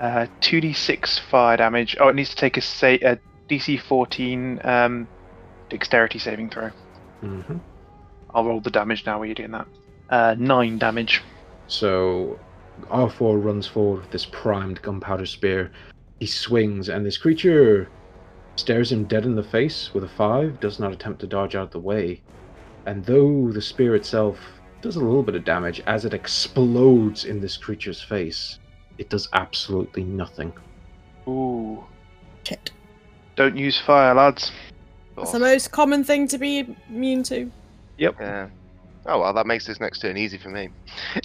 uh, 2d6 fire damage. Oh, it needs to take a, sa- a DC 14 um, dexterity saving throw. Hmm I'll roll the damage now while you're doing that. Uh, 9 damage. So R4 runs forward with this primed gunpowder spear. He swings, and this creature stares him dead in the face with a five, does not attempt to dodge out of the way. And though the spear itself does a little bit of damage as it explodes in this creature's face, it does absolutely nothing. Ooh. Shit. Don't use fire, lads. Oh. That's the most common thing to be immune to. Yeah. Oh well, that makes this next turn easy for me. *laughs*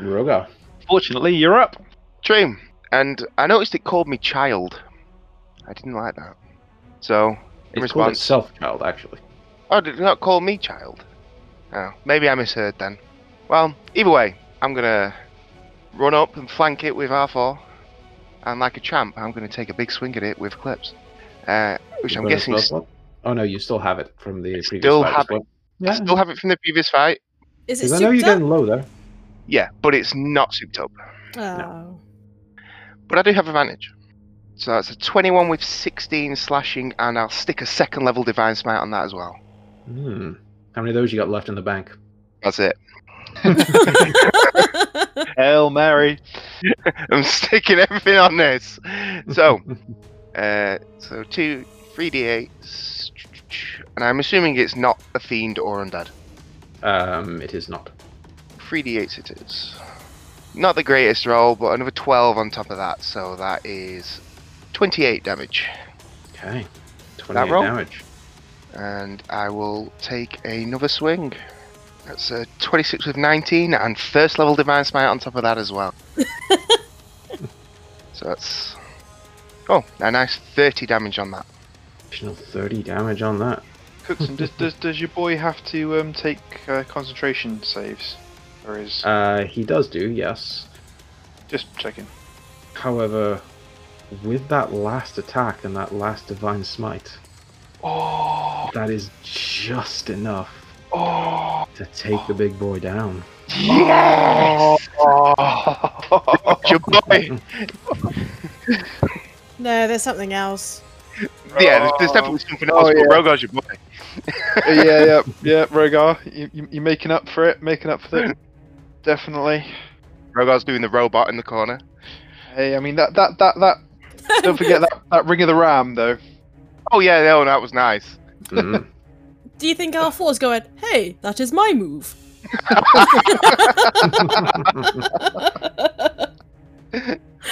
Rogar. Fortunately, you're up. True. And I noticed it called me child. I didn't like that. So, in It's called response, itself child, actually. oh, did it not call me child? Oh, maybe I misheard then. Well, either way, I'm gonna run up and flank it with R4, and like a champ, I'm gonna take a big swing at it with clips. Uh, which I'm guessing spell? Oh no, you still have it from the I previous still fight as have well. I still have it from the previous fight. Is it I know you're up? getting low there. Yeah, but it's not souped up. Oh. But I do have advantage. So that's a 21 with 16 slashing, and I'll stick a second level divine smite on that as well. Hmm. How many of those you got left in the bank? That's it. *laughs* Hail Mary. *laughs* I'm sticking everything on this. So, *laughs* uh, so two, three d8s, and I'm assuming it's not a fiend or undead. Um, it is not. Three d8s it is. Not the greatest roll, but another 12 on top of that, so that is 28 damage. Okay. 28 roll? damage. And I will take another swing. That's a 26 with 19, and first level Divine Smite on top of that as well. *laughs* so that's. Oh, a nice 30 damage on that. Additional 30 damage on that. Cookson, does, does does your boy have to um, take uh, concentration saves, or is Uh, he does do, yes. just checking? However, with that last attack and that last divine smite, Oh, that is just enough oh, to take the big boy down. yes! *laughs* Your boy! *laughs* no, there's something else. yeah, there's, there's definitely something Oh, else, but yeah. Rogar's your boy. yeah, yeah, yeah, Rogar, you, you, you're making up for it, making up for it. Definitely. Rogar's doing the robot in the corner. Hey, I mean that that that that. Don't forget that that ring of the ram though. Oh yeah, no, that was nice. Mm. Do you think R4's going, hey, that is my move?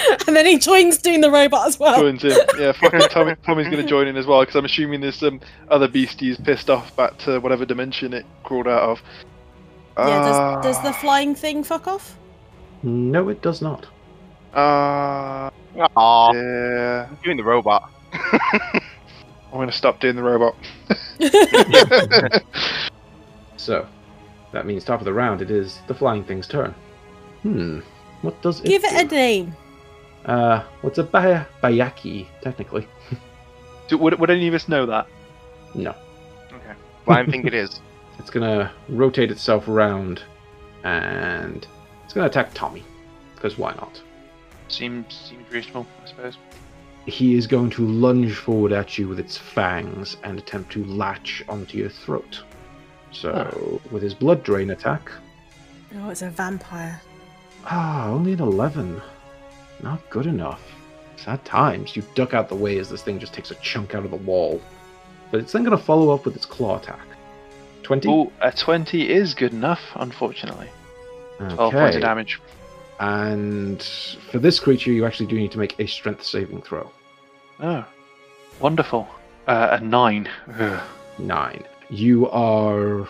*laughs* and then he joins doing the robot as well. Joins in. *laughs* Yeah, fucking Tommy, Tommy's gonna join in as well because I'm assuming there's some other beasties pissed off back to whatever dimension it crawled out of. Yeah, does, does the Ah, flying thing fuck off? no, it does not. Uh, Aww, yeah. doing the robot. *laughs* I'm gonna stop doing the robot. So, that means top of the round, it is the flying thing's turn. Hmm. What does it Give it a name. Uh, what's a baya- Byakhee, technically? Do, would, would any of us know that? No. Okay. Blind think it is. *laughs* *laughs* It's gonna rotate itself around, and it's gonna attack Tommy. Because why not? Seems seems reasonable, I suppose. He is going to lunge forward at you with its fangs and attempt to latch onto your throat. So, with his blood drain attack, Oh, it's a vampire. ah, only an 11. Not good enough. Sad times. You duck out the way as this thing just takes a chunk out of the wall. But it's then going to follow up with its claw attack. 20? Oh, a 20 is good enough, unfortunately. Okay. 12 points of damage. And for this creature, you actually do need to make a strength saving throw. Oh, wonderful. Uh, a 9. Ugh. Nine. You are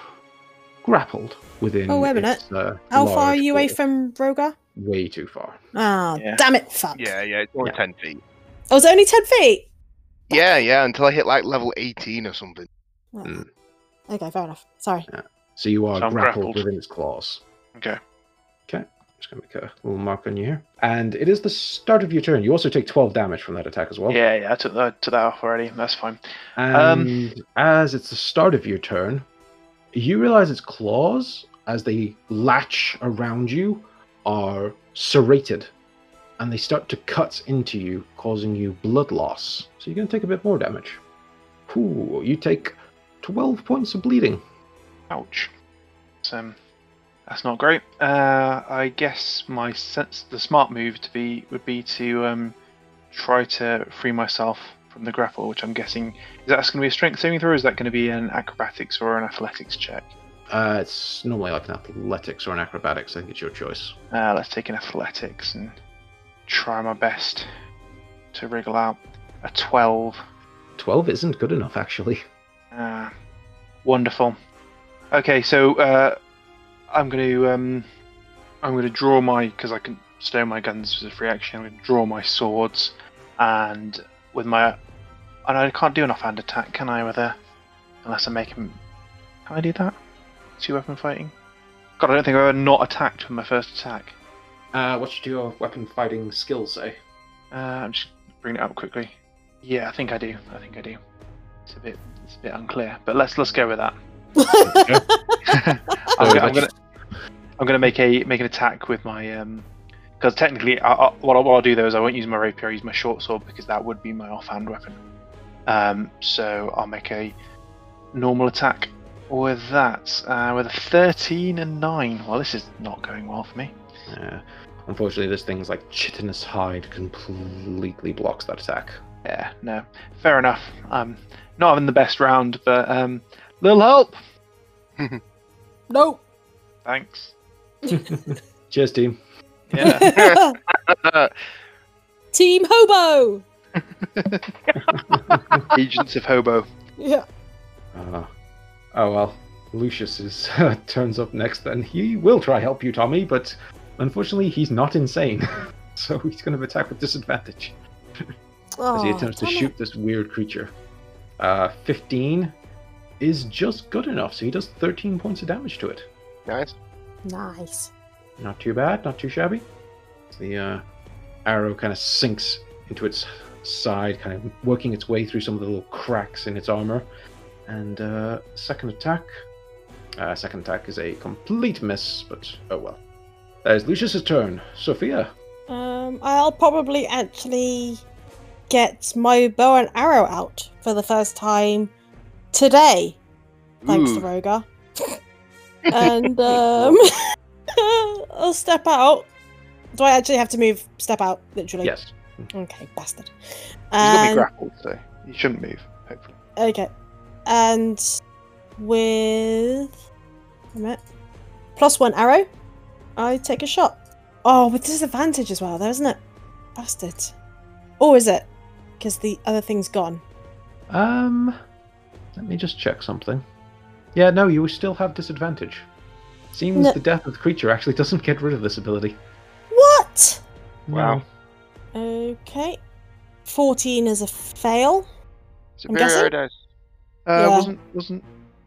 grappled within. Oh, wait a minute. its, uh, How far are large you away from Rogar? Way too far. Ah, Yeah. damn it, fuck. Yeah, yeah, it's only Yeah. 10 feet. Oh, it's only 10 feet? Yeah, yeah, until I hit like level 18 or something. Oh. Mm. Okay, fair enough. Sorry. Yeah. So you are So grappled, grappled. within its claws. Okay. Okay. Just gonna make a little mark on you here. And it is the start of your turn. You also take 12 damage from that attack as well. Yeah, yeah, I took that, took that off already. That's fine. And Um, as it's the start of your turn, you realize its claws, as they latch around you, are serrated. And they start to cut into you, causing you blood loss. So you're going to take a bit more damage. Ooh, you take 12 points of bleeding. Ouch. So, um, that's not great. Uh, I guess my sense, the smart move to be would be to um, try to free myself from the grapple, which I'm guessing is that going to be a strength saving throw, is that going to be an acrobatics or an athletics check? Uh, it's normally like an athletics or an acrobatics. I think it's your choice. Uh, let's take an athletics and try my best to wriggle out a 12. 12 isn't good enough, actually. Uh, wonderful. Okay, so uh, I'm going to um, I'm going to draw my because I can stow my guns as a free action. I'm going to draw my swords, and with my and I can't do an offhand attack, can I? With a unless I make him. Can I do that? Two weapon fighting. God, I don't think I've ever not attacked with my first attack. Uh, what should your weapon fighting skill say? Uh, I'm just bringing it up quickly. Yeah, I think I do. I think I do. It's a bit, it's a bit unclear, but let's let's go with that. *laughs* I'm, gonna, I'm gonna, I'm gonna make a make an attack with my um, because technically, I, I, what, I, what I'll do though is I won't use my rapier. I'll use my short sword because that would be my offhand weapon. Um, so I'll make a normal attack with that, uh, with a 13 and 9. Well, this is not going well for me. Uh, unfortunately, this thing's like chitinous hide completely blocks that attack. Yeah, no, fair enough. I'm not having the best round, but um, little help. *laughs* Nope. Thanks. *laughs* Cheers, team. Yeah. *laughs* Team Hobo. Agents of Hobo. Yeah. Uh, oh well, Lucius is *laughs* turns up next. and he will try help you, Tommy, but unfortunately, he's not insane, *laughs* so he's going to attack with disadvantage *laughs* as he Oh, attempts to damn it. shoot this weird creature. Uh, 15 is just good enough, so he does 13 points of damage to it. Nice. Nice. Not too bad, not too shabby. The uh, arrow kind of sinks into its side, kind of working its way through some of the little cracks in its armor. And uh, second attack. Uh, second attack is a complete miss, but oh well. That is Lucius's turn. Sophia. Um, I'll probably actually get my bow and arrow out for the first time today, thanks to Ooh. Rogar. *laughs* and um, *laughs* I'll step out. Do I actually have to move? Step out, literally. Yes. Okay, bastard. He's got to be grappled, so he shouldn't move, hopefully. okay, and with plus one arrow, I take a shot. Oh, with disadvantage as well, though, isn't it? Bastard. Or is it? Because the other thing's gone. Um, let me just check something. Yeah, no, you still have disadvantage. Seems No. the death of the creature actually *laughs* doesn't get rid of this ability. What? Wow. Okay. 14 is a fail. Superior guessing? dice. Uh, Yeah. wasn't wasn't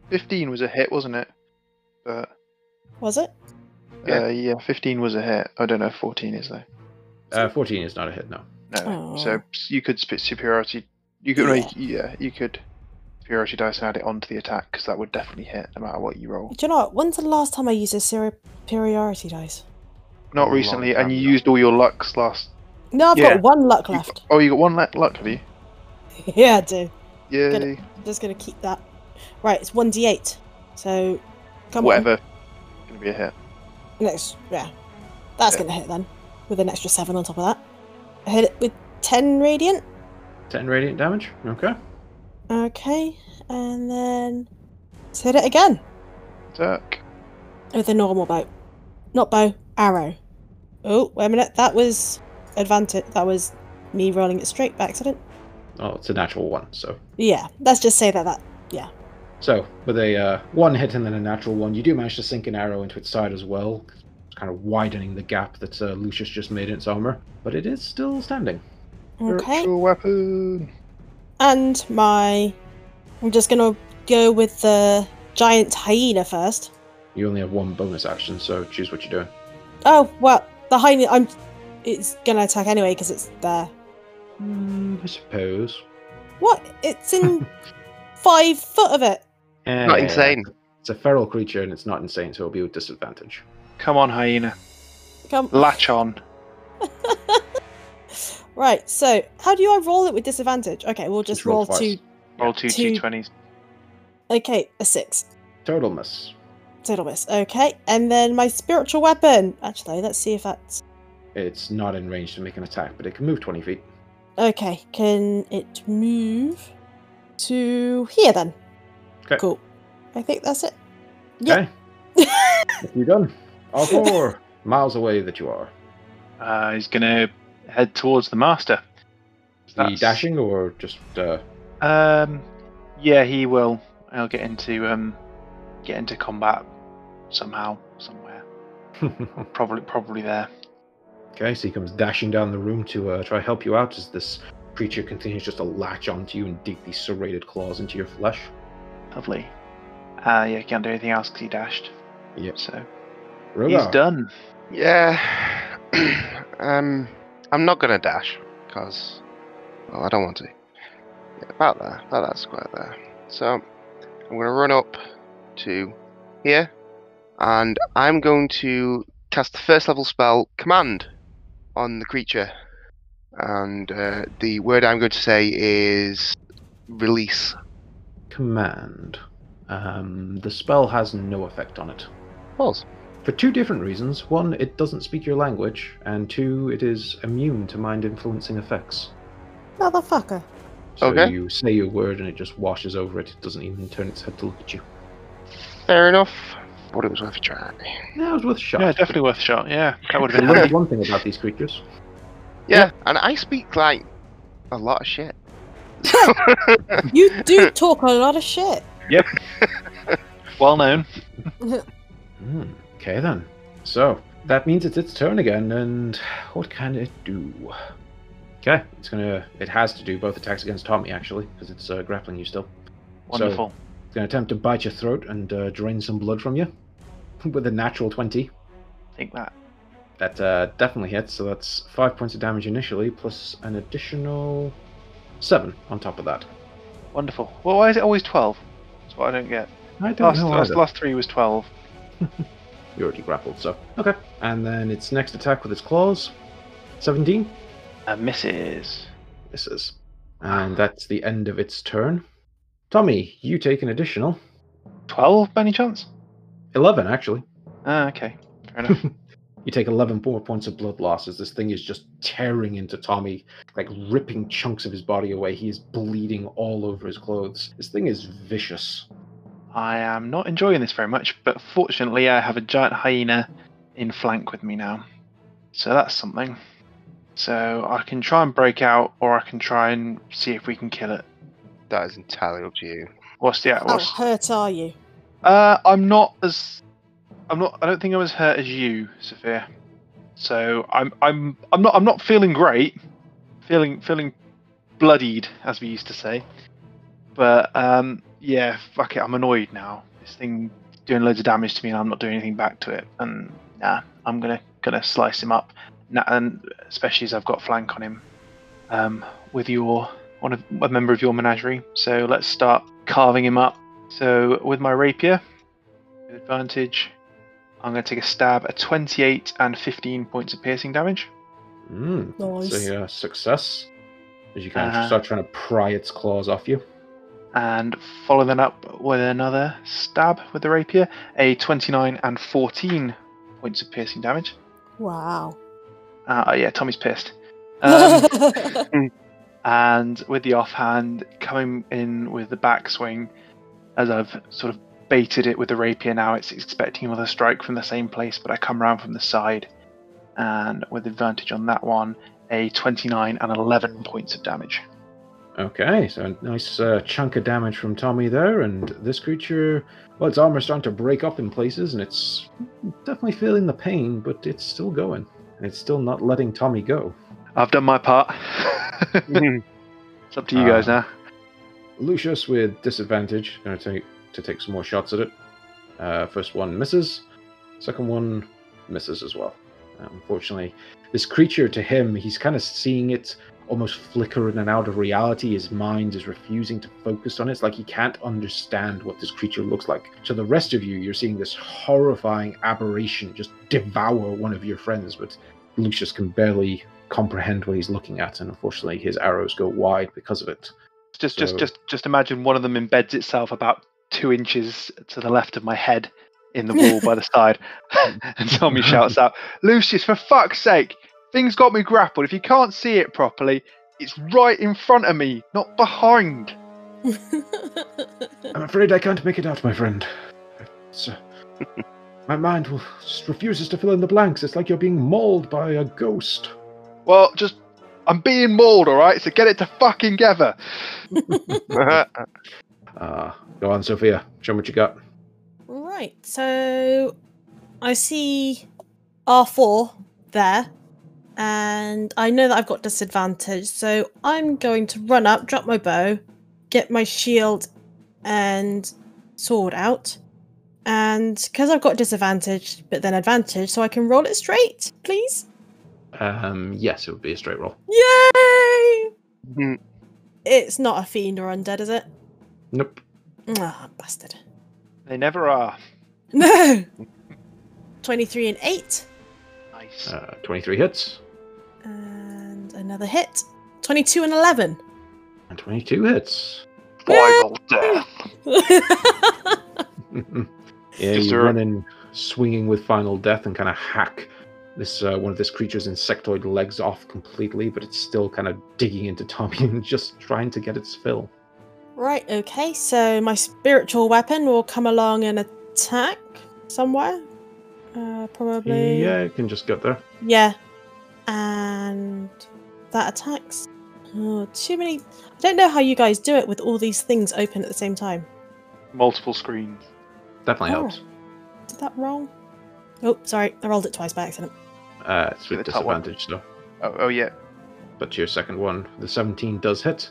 15 was a hit, wasn't it? But Was it? uh, yeah, 15 was a hit. I don't know if 14 is though. Uh, 14 is not a hit, no. No. Oh. So you could spit superiority. You could Yeah. yeah. yeah, you could superiority dice and add it onto the attack because that would definitely hit no matter what you roll. Do you know what? When's the last time I used a superiority dice? Not Long recently, and you ago. used all your lucks last. No, I've Yeah. got one luck you- left. oh, you got one luck, luck have you? *laughs* yeah, I do. Yay! I'm just going to keep that. Right, it's 1d8. So, come Whatever. Gonna be a hit. on. Next, yeah. That's Yeah. going to hit then. With an extra 7 on top of that. I hit it with 10 radiant. 10 radiant damage. Okay. Okay. And then. Let's hit it again. Attack. With a normal bow. Not bow, arrow. Oh, wait a minute. That was advantage. That was me rolling it straight by accident. Oh, it's a natural one, so. Yeah, let's just say that that. Yeah. So, with a uh, one hit and then a natural one, you do manage to sink an arrow into its side as well, kind of widening the gap that uh, Lucius just made in its armor, but it is still standing. Okay. Virtual weapon. And my. I'm just gonna go with the giant hyena first. You only have one bonus action, so choose what you're doing. Oh, well, the hyena. I'm. It's gonna attack anyway because it's there. Mm, I suppose. What? It's in *laughs* five foot of it. Not Eh, insane. It's a feral creature and it's not insane, so it'll be with disadvantage. Come on, hyena. Come. *laughs* Latch on. right, so how do I roll it with disadvantage? Okay, we'll just, Just roll roll, two. Roll two Two. d20s. Okay, a six. Total miss. Total miss. Okay, and then my spiritual weapon. Actually, let's see if that's. It's not in range to make an attack, but it can move 20 feet. Okay, can it move to here then? Okay. Cool. I think that's it. Yeah. Okay. *laughs* what you done? R4 miles away that you are. Uh, he's gonna head towards the master. The That's- dashing or just uh Um, yeah, he will. I'll get into um, get into combat somehow, somewhere. *laughs* Probably, probably there. Okay, so he comes dashing down the room to uh, try help you out as this creature continues just to latch onto you and dig these serrated claws into your flesh. Lovely. Uh, yeah, can't do anything else because he dashed. Yep. So Rogar. he's done. Yeah. *clears throat* um, I'm not gonna dash because, well, I don't want to. Yeah, about there, about that square there. So I'm gonna run up to here, and I'm going to cast the first level spell Command on the creature, and uh, the word I'm going to say is release. Command. Um, the spell has no effect on it. Balls. For two different reasons. One, it doesn't speak your language, and two, it is immune to mind influencing effects. Motherfucker. So Okay. you say your word and it just washes over it. It doesn't even turn its head to look at you. Fair enough. But it was worth a try. Yeah, it was worth a shot. Yeah, definitely worth a shot. Yeah, that would have been Remember handy. one thing about these creatures. Yeah, and I speak like a lot of shit. *laughs* You do talk a lot of shit. Yep. *laughs* well known. Hmm, okay then. So that means it's its turn again, and what can it do? Okay, it's gonna. It has to do both attacks against Tommy actually, because it's uh, grappling you still. Wonderful. It's gonna attempt to bite your throat and uh, drain some blood from you with a natural twenty. think that. That uh, definitely hits. So that's five points of damage initially, plus an additional seven on top of that. Wonderful. Well, why is it always 12? That's what I don't get. I don't Last, know. last, last three was 12. *laughs* You already grappled, so okay. And then its next attack with its claws, seventeen. And misses. misses. And that's the end of its turn. Tommy, you take an additional 12 by any chance? 11, actually. Ah, okay. Fair enough. *laughs* You take 11 more points of blood loss as this thing is just tearing into Tommy, like ripping chunks of his body away. He is bleeding all over his clothes. This thing is vicious. I am not enjoying this very much, but fortunately, I have a giant hyena in flank with me now. So that's something. So I can try and break out, or I can try and see if we can kill it. That is entirely up to you. What's the How what's, hurt are you? Uh, I'm not as. I'm not. I don't think I'm as hurt as you, Sophia. So I'm. I'm. I'm not. I'm not feeling great. Feeling. Feeling bloodied, as we used to say. But um, yeah. Fuck it. I'm annoyed now. This thing doing loads of damage to me, and I'm not doing anything back to it. And nah, I'm gonna gonna slice him up. And especially as I've got flank on him. Um, with your one of a member of your menagerie. So let's start carving him up. So with my rapier, advantage, I'm going to take a stab at 28 and 15 points of piercing damage. Mm. Nice. So, yeah, success. As you kind of Uh-huh. start trying to pry its claws off you. And follow that up with another stab with the rapier, a 29 and 14 points of piercing damage. Wow. Uh, yeah, Tommy's pissed. Um, *laughs* and with the offhand coming in with the backswing as I've sort of baited it with the rapier now it's expecting another strike from the same place but I come round from the side and with advantage on that one a 29 and 11 points of damage. Okay, so a nice uh, chunk of damage from Tommy there, and this creature, well, its armor's starting to break up in places, and it's definitely feeling the pain, but it's still going, and it's still not letting Tommy go. I've done my part. *laughs* It's up to you guys Uh, now Lucius with disadvantage, going to take to take some more shots at it. Uh, first one misses, second one misses as well. Uh, unfortunately, this creature to him, he's kind of seeing it almost flicker in and out of reality. His mind is refusing to focus on it. It's like he can't understand what this creature looks like. To the rest of you, you're seeing this horrifying aberration just devour one of your friends, but Lucius can barely comprehend what he's looking at, and unfortunately, his arrows go wide because of it. Just just so- just just imagine one of them embeds itself about two inches to the left of my head in the wall by the *laughs* side *laughs* and Tommy shouts out Lucius for fuck's sake things got me grappled if you can't see it properly it's right in front of me not behind I'm afraid I can't make it out, my friend. It's, uh, *laughs* my mind will, just refuses to fill in the blanks. It's like you're being mauled by a ghost. well just I'm being mauled alright so get it to fucking together *laughs* Uh, go on, Sophia. Show me what you got. right, so I see R4 there, and I know that I've got disadvantage, so I'm going to run up, drop my bow, get my shield and sword out. And because I've got disadvantage, but then advantage, so I can roll it straight, please. Um, yes, it would be a straight roll. Yay! Mhm. It's not a fiend or undead, is it? Nope. Ah, bastard. they never are No! 23 and 8. nice Uh, 23 hits And another hit. 22 and 11. and 22 hits. Final death. *laughs* *laughs* yeah, Is you there a- run in swinging with final death and kind of hack this uh, one of this creature's insectoid legs off completely, but it's still kind of digging into Tommy *laughs* and just trying to get its fill. right, okay, so my spiritual weapon will come along and attack somewhere. Uh, probably. Yeah, it can just get there. Yeah. And that attacks. Oh, too many. I don't know how you guys do it with all these things open at the same time. Multiple screens. Definitely Oh. helps. Did that wrong? Oh, sorry. I rolled it twice by accident. Uh, it's with The top one. disadvantage though. Oh, oh yeah. But your second one, the 17 does hit.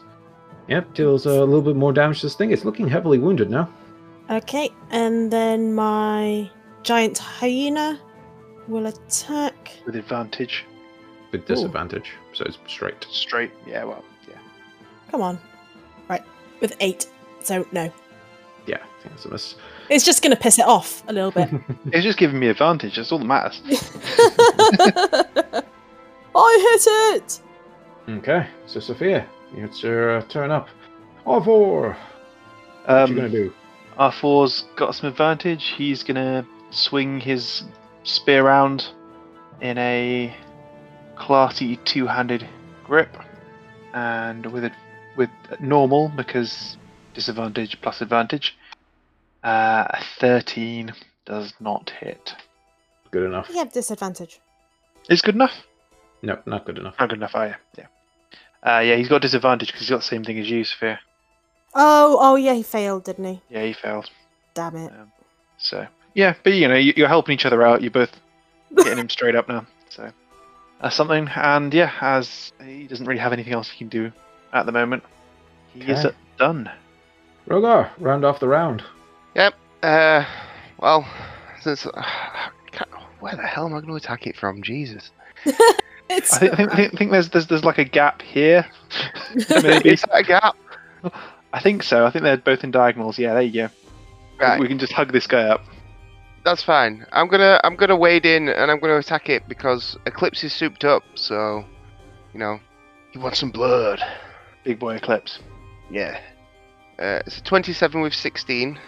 Yep, deals a little bit more damage to this thing. It's looking heavily wounded now. Okay, and then my giant hyena will attack. With advantage. With disadvantage, so it's straight. Straight. Yeah, well, yeah. Come on. Right, with eight. So, no. Yeah, I think that's a miss. It's just going to piss it off a little bit. *laughs* It's just giving me advantage. That's all that matters. *laughs* I hit it! Okay, so Sophia, it's your uh, turn up. Orvor, what you gonna Um, do? R4's got some advantage. He's gonna swing his spear round in a classy two-handed grip, and with it with normal because disadvantage plus advantage. Uh, thirteen does not hit. Good enough. You have disadvantage. Is good enough? No, not good enough. Not good enough. Oh yeah, yeah. Uh, yeah, he's got disadvantage because he's got the same thing as you, Sophia. Oh, oh yeah, he failed, didn't he? Yeah, he failed. Damn it. So yeah, but you know, you- you're helping each other out. You're both getting him *laughs* straight up now. So that's something. And yeah, as he doesn't really have anything else he can do at the moment, he is done. Rogar, round off the round. Uh, well, since uh, where the hell am I going to attack it from? Jesus. *laughs* It's I think, I think, I think, think there's, there's there's like a gap here. *laughs* Maybe. Is that a gap? I think so. I think they're both in diagonals. Yeah, there you go. Right, We can just hug this guy up. that's fine. I'm gonna I'm gonna wade in and I'm gonna attack it because Eclipse is souped up. So, you know, he wants some blood. Big boy eclipse. Yeah. Uh, it's a 27 with 16.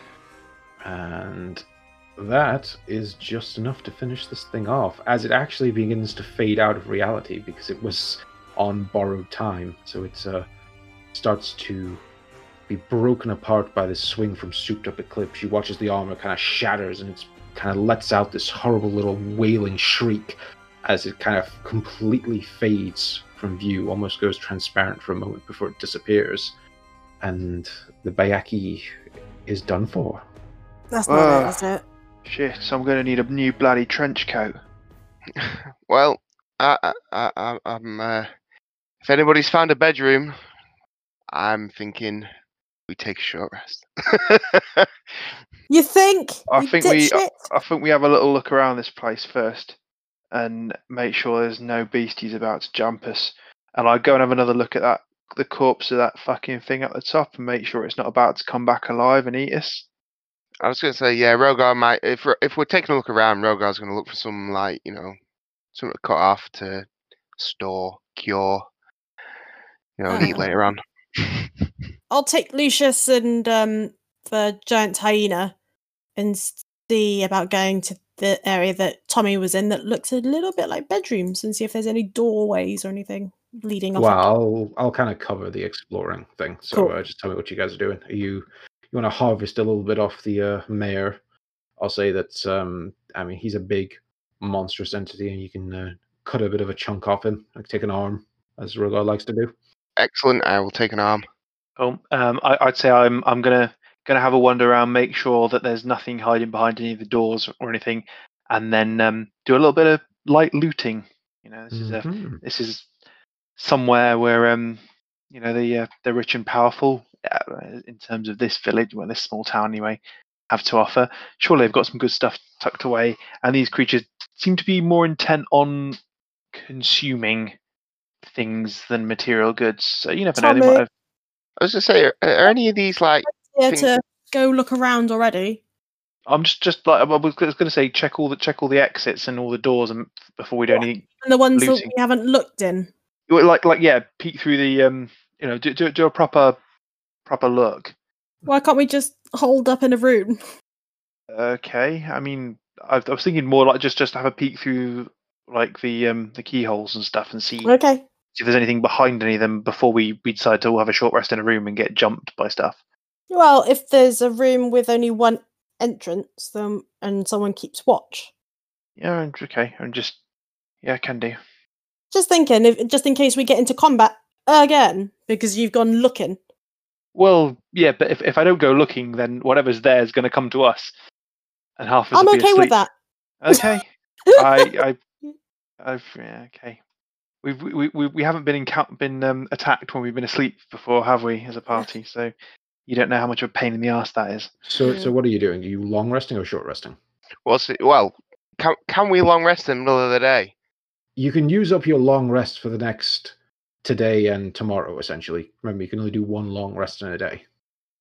And that is just enough to finish this thing off, as it actually begins to fade out of reality because it was on borrowed time. So it uh, starts to be broken apart by this swing from souped up eclipse. You watch as the armor kind of shatters and it kind of lets out this horrible little wailing shriek as it kind of completely fades from view, almost goes transparent for a moment before it disappears. And the Byakhee is done for. That's not it, is it? Shit, so I'm going to need a new bloody trench coat. *laughs* Well, I, I, I, I- I'm. Uh, if anybody's found a bedroom, I'm thinking we take a short rest. *laughs* You think? I You think we- dipshit? I think we have a little look around this place first and make sure there's no beasties about to jump us. And I go and have another look at that the corpse of that fucking thing at the top and make sure it's not about to come back alive and eat us. I was gonna say, yeah, Rogar might. If we're, if we're taking a look around, Rogar's gonna look for some like you know, something to cut off to store, cure, you know, and eat later on. *laughs* I'll take Lucius and um, the giant hyena and see about going to the area that Tommy was in that looks a little bit like bedrooms and see if there's any doorways or anything leading off. Well, I'll I'll kind of cover the exploring thing. So Cool. uh, just tell me what you guys are doing. Are you you want to harvest a little bit off the uh, mayor? I'll say that um, I mean he's a big monstrous entity, and you can uh, cut a bit of a chunk off him, like take an arm, as Rogar likes to do. Excellent. I will take an arm. Oh, um, I, I'd say I'm I'm gonna gonna have a wander around, make sure that there's nothing hiding behind any of the doors or anything, and then um, do a little bit of light looting. You know, this is a Mhm. this is somewhere where um you know the uh, the rich and powerful in terms of this village, well, this small town anyway, have to offer. Surely they've got some good stuff tucked away, and these creatures seem to be more intent on consuming things than material goods. So you never know. They might have. I was gonna say, are, are any of these like? Yeah, think- to go look around already. I'm just just like I was going to say, check all the check all the exits and all the doors, and before we do anything, And the ones that we haven't looked in. Like like yeah, peek through the um, you know, do do, do a proper proper look. Why can't we just hold up in a room? Okay, I mean, I, I was thinking more like just just have a peek through like the um the keyholes and stuff and see Okay. see if there's anything behind any of them before we we decide to all have a short rest in a room and get jumped by stuff. Well, if there's a room with only one entrance, then and someone keeps watch. Yeah, okay, and just yeah, can do. Just thinking, if just in case we get into combat again because you've gone looking. Well, yeah, but if, if I don't go looking, then whatever's there is going to come to us, and half of us I'm will be okay with that. Okay, *laughs* I, I, I've yeah, okay. We've we, we we haven't been encou- been um, attacked when we've been asleep before, have we? As a party, so you don't know how much of a pain in the ass that is. So, so what are you doing? Are you long resting or short resting? What's it? Well, can can we long rest in the middle of the day? You can use up your long rest for the next today and tomorrow. Essentially, remember you can only do one long rest in a day.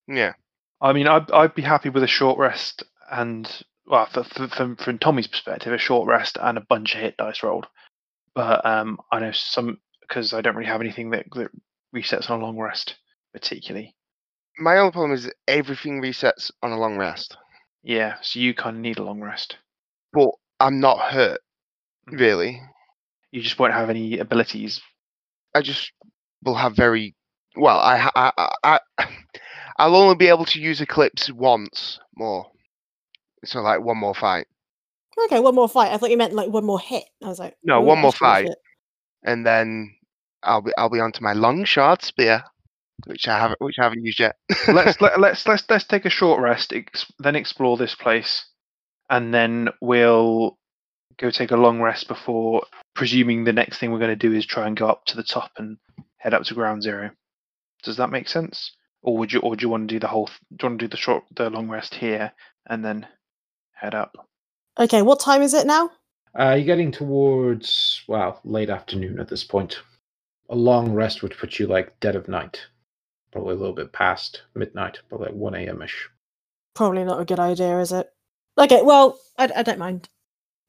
Yeah. I mean, I'd I'd be happy with a short rest and well, for, for, from from Tommy's perspective, a short rest and a bunch of hit dice rolled. But um, I know some because I don't really have anything that that resets on a long rest particularly. My only problem is everything resets on a long rest, Yeah, so you kind of need a long rest. but I'm not hurt Mm. really. You just won't have any abilities. I just will have very well. I I I, I *sighs* I'll only be able to use Eclipse once more. So like one more fight, Okay, one more fight. I thought you meant like one more hit. I was like, No, one more fight. fit." and then I'll be I'll be onto my long shard spear, which I haven't which I haven't used yet. *laughs* let's let, let's let's let's take a short rest, ex- then explore this place, and then we'll go take a long rest before. Presuming the next thing we're going to do is try and go up to the top and head up to ground zero. Does that make sense? Or would you, or do you want to do the whole? Do you want to do the short, the long rest here and then head up? Okay, what time is it now? Uh, you're getting towards well late afternoon at this point. A long rest would put you like dead of night, probably a little bit past midnight, probably like one a.m. ish. Probably not a good idea, is it? Okay, well, I, I don't mind.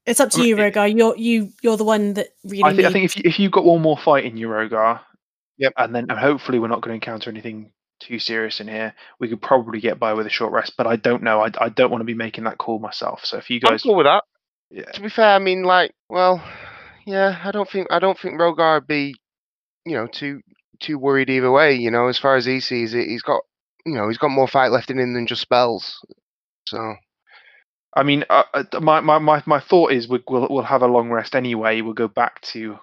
It's up to I mean, you, Rogar. You're you you're the one that really. I think I think if you, if you've got one more fight in you, Rogar, Yep. and then and hopefully we're not going to encounter anything too serious in here, we could probably get by with a short rest. But I don't know. I, I don't want to be making that call myself. So if you guys, I'm guys, cool with that. yeah, To be fair, I mean, like, well, yeah, I don't think I don't think Rogar would be, you know, too too worried either way. You know, as far as he sees it, he's got, you know, he's got more fight left in him than just spells. So I mean, uh, uh, my, my my my thought is we, we'll we'll have a long rest anyway. We'll go back to,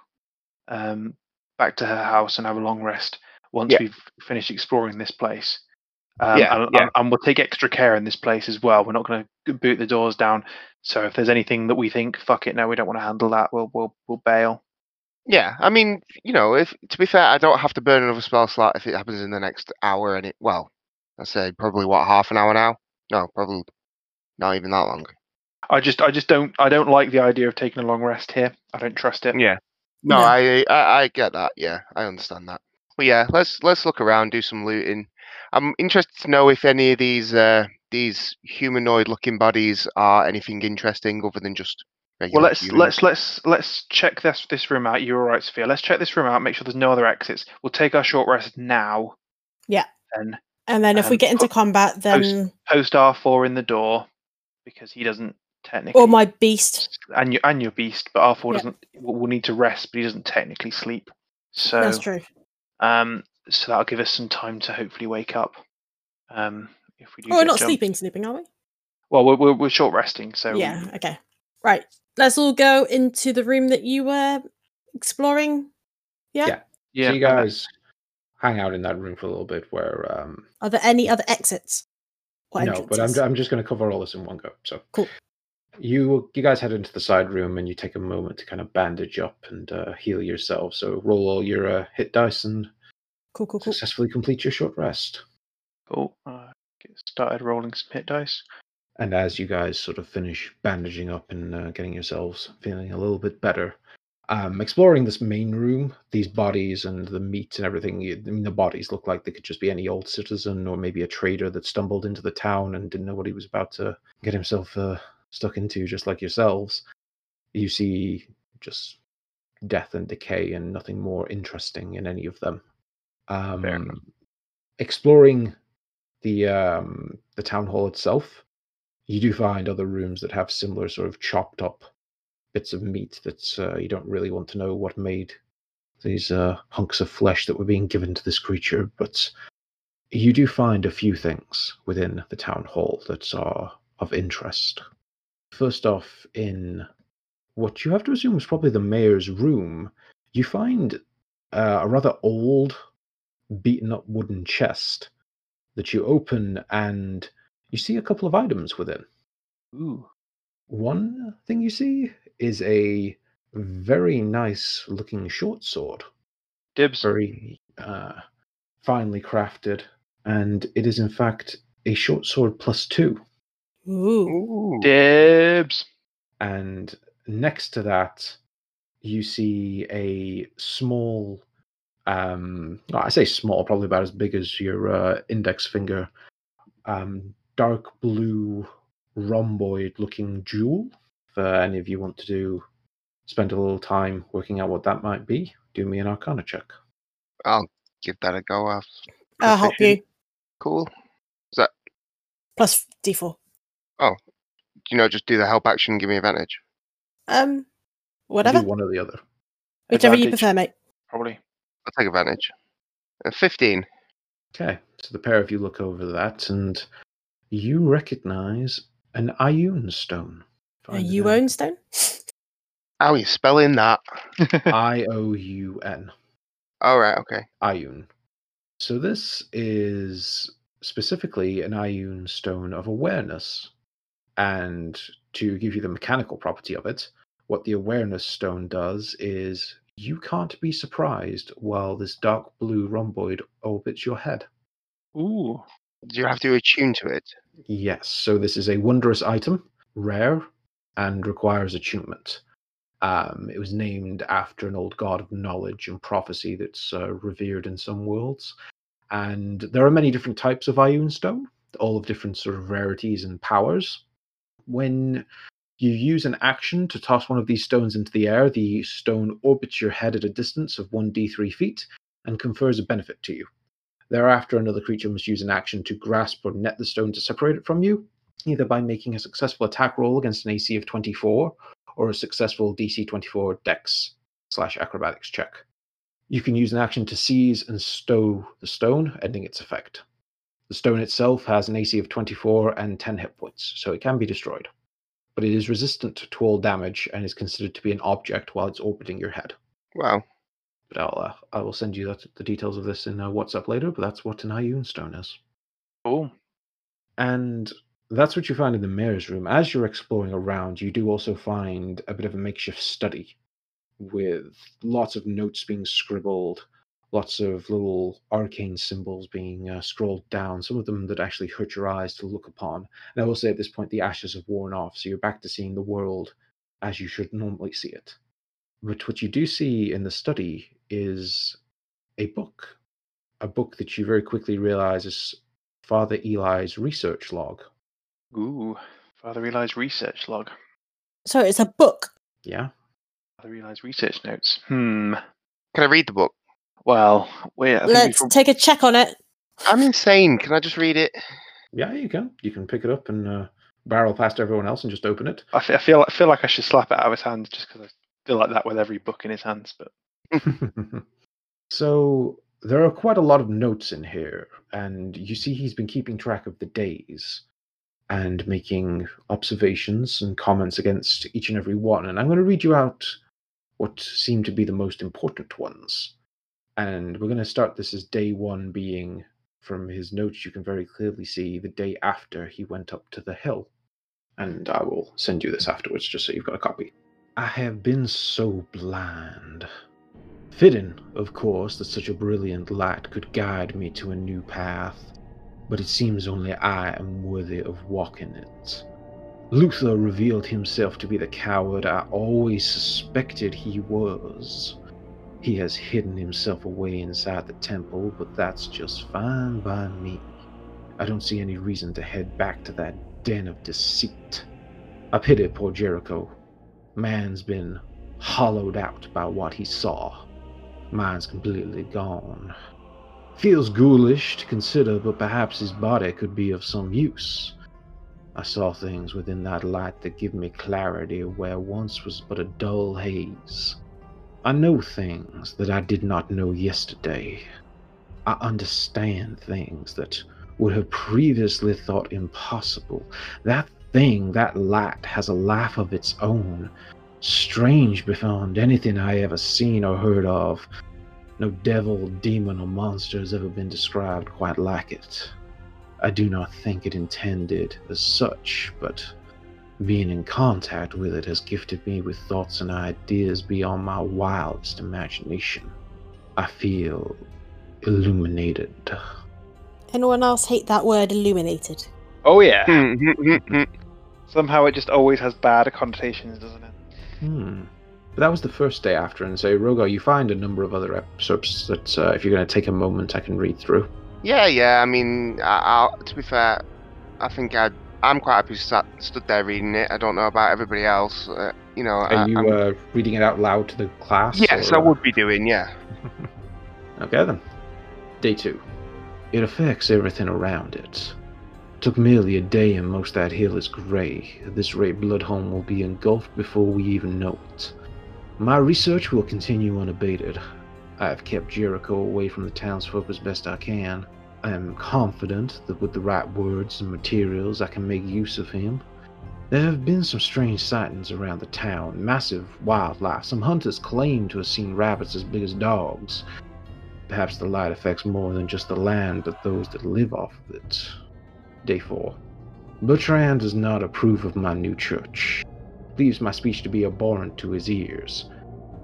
um, back to her house and have a long rest once Yeah. we've finished exploring this place. Um, Yeah, and, yeah. and we'll take extra care in this place as well. We're not going to boot the doors down. So if there's anything that we think, fuck it, no, we don't want to handle that, we'll we'll we'll bail. yeah, I mean, you know, if to be fair, I don't have to burn another spell slot if it happens in the next hour. And it, well, I say probably what half an hour now. No, probably not even that long. I just I just don't I don't like the idea of taking a long rest here. I don't trust it. Yeah. No, No. I, I I get that. Yeah, I understand that. But yeah, let's let's look around, do some looting. I'm interested to know if any of these uh these humanoid looking bodies are anything interesting other than just regular Well, let's humans. let's let's let's check this this room out. You're all right, Sophia. Let's check this room out. Make sure there's no other exits. We'll take our short rest now. Yeah. Then and then if we um, get into po- combat, then post R4 in the door because he doesn't technically. or my beast. and your and your beast, but R4 Yeah. doesn't. Will will need to rest, but he doesn't technically sleep. So That's true. um, so that'll give us some time to hopefully wake up. Um, if we do. Oh, we're not jumped. sleeping, sleeping, are we? Well, we're we're, we're short resting, so yeah. Okay. Right. Let's all go into the room that you were exploring. Yeah. Yeah. yeah. so you guys hang out in that room for a little bit where um Are there any other exits? Or no but i'm. I'm just going to cover all this in one go so Cool. you you guys head into the side room and you take a moment to kind of bandage up and uh, heal yourself so roll all your uh, hit dice and Cool, cool, cool. successfully complete your short rest Cool. Uh, get started rolling some hit dice. and as you guys sort of finish bandaging up and uh, getting yourselves feeling a little bit better um, exploring this main room these bodies and the meat and everything, I mean, the bodies look like they could just be any old citizen or maybe a trader that stumbled into the town and didn't know what he was about to get himself uh, stuck into just like yourselves. You see just death and decay and nothing more interesting in any of them. Um, exploring the um, the town hall itself, you do find other rooms that have similar sort of chopped up bits of meat that uh, you don't really want to know what made these uh, hunks of flesh that were being given to this creature, but you do find a few things within the town hall that are of interest. First off, in what you have to assume is probably the mayor's room, you find uh, a rather old, beaten up wooden chest that you open and you see a couple of items within. Ooh. One thing you see is a very nice looking short sword, Dibs. very uh, finely crafted, and it is in fact a short sword plus two. Ooh. Ooh. Dibs. And next to that, you see a small, um, well, I say small, probably about as big as your uh, index finger, um, dark blue rhomboid looking jewel. If uh, any of you want to do, spend a little time working out what that might be, do me an arcana check. I'll give that a go. I've I'll help you. Cool. Is that Plus D4. Oh, You know, just do the help action. Give me advantage. Um, Do whatever. one or the other. Whichever you prefer, mate. Probably. I'll take advantage. Uh, Fifteen. Okay, so the pair of you look over that and you recognize an Ioun stone. A Find you own stone? How are you spelling that? *laughs* I O U N. All right. Okay. Ioun. So this is specifically an Ioun stone of awareness. And to give you the mechanical property of it, what the awareness stone does is you can't be surprised while this dark blue rhomboid orbits your head. Ooh. Do you have to attune to it? Yes, so this is a wondrous item, rare, and requires attunement. Um, it was named after an old god of knowledge and prophecy that's uh, revered in some worlds. And there are many different types of Ioun stone, all of different sort of rarities and powers. When you use an action to toss one of these stones into the air, the stone orbits your head at a distance of 1d3 feet and confers a benefit to you. Thereafter, another creature must use an action to grasp or net the stone to separate it from you, either by making a successful attack roll against an AC of 24 or a successful DC 24 Dex slash Acrobatics check. You can use an action to seize and stow the stone, ending its effect. The stone itself has an AC of 24 and 10 hit points, so it can be destroyed. But it is resistant to all damage and is considered to be an object while it's orbiting your head. Wow. But I'll uh, I will send you that, the details of this in uh, WhatsApp later. But that's what an Ioun stone is, Cool. and that's what you find in the mayor's room. As you're exploring around, you do also find a bit of a makeshift study with lots of notes being scribbled, lots of little arcane symbols being uh, scrolled down. Some of them that actually hurt your eyes to look upon. And I will say at this point, the ashes have worn off, so you're back to seeing the world as you should normally see it. But what you do see in the study is a book, a book that you very quickly realize is Father Eli's research log. Ooh. Father Eli's research log. So it's a book. Yeah. Father Eli's research notes. Hmm. Can I read the book? Well, wait. I Let's prob- take a check on it. I'm insane. Can I just read it? Yeah, you can. You can pick it up and uh, barrel past everyone else and just open it. I fe- I feel I feel like I should slap it out of his hands just because I feel like that with every book in his hands. But *laughs* so there are quite a lot of notes in here, and you see he's been keeping track of the days and making observations and comments against each and every one. And I'm going to read you out what seem to be the most important ones. And we're going to start this as day one being from his notes, you can very clearly see the day after he went up to the hill. And I will send you this afterwards just so you've got a copy. I have been so blind. Fitting, of course, that such a brilliant light could guide me to a new path, but it seems only I am worthy of walking it. Luther revealed himself to be the coward I always suspected he was. He has hidden himself away inside the temple, but that's just fine by me. I don't see any reason to head back to that den of deceit. I pity poor Jericho. Man's been hollowed out by what he saw. Mine's completely gone. Feels ghoulish to consider, but perhaps his body could be of some use. I saw things within that light that give me clarity where once was but a dull haze. I know things that I did not know yesterday. I understand things that would have previously thought impossible. That thing, that light, has a life of its own, strange beyond anything I ever seen or heard of. No devil, demon, or monster has ever been described quite like it. I do not think it intended as such, but being in contact with it has gifted me with thoughts and ideas beyond my wildest imagination. I feel illuminated. Anyone else hate that word illuminated? Oh yeah. Hmm. Somehow it just always has bad connotations, doesn't it? Hmm. But that was the first day after, and so Rogar, you find a number of other excerpts that, uh, if you're going to take a moment, I can read through. yeah, yeah. I mean, I, I'll, to be fair, I think I I'm quite happy sat, stood there reading it. I don't know about everybody else. Uh, you know, Are I, you uh, reading it out loud to the class? yes, or, I would be doing. Yeah. *laughs* Okay then. Day two. It affects everything around it. Took merely a day and most that hill is grey. At this rate, Bloodhome will be engulfed before we even know it. My research will continue unabated. I have kept Jericho away from the townsfolk as best I can. I am confident that with the right words and materials I can make use of him. There have been some strange sightings around the town, massive wildlife. Some hunters claim to have seen rabbits as big as dogs. Perhaps the light affects more than just the land, but those that live off of it. Day 4. Bertrand does not approve of my new church. Believes my speech to be abhorrent to his ears.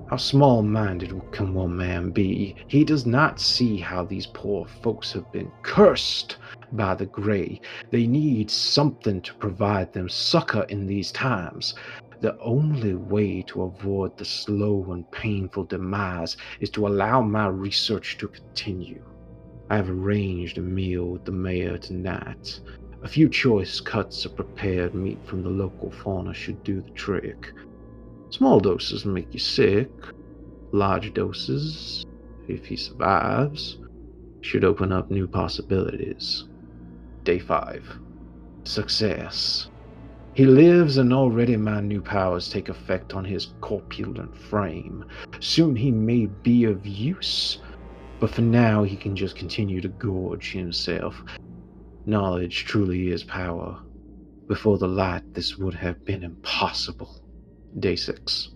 How small minded can one man be? He does not see how these poor folks have been cursed by the Grey. They need something to provide them succor in these times. The only way to avoid the slow and painful demise is to allow my research to continue. I have arranged a meal with the mayor tonight. A few choice cuts of prepared meat from the local fauna should do the trick. Small doses make you sick. Large doses, if he survives, should open up new possibilities. Day 5. Success. He lives, and already my new powers take effect on his corpulent frame. Soon he may be of use, but for now he can just continue to gorge himself. Knowledge truly is power. Before the light, this would have been impossible. Day 6.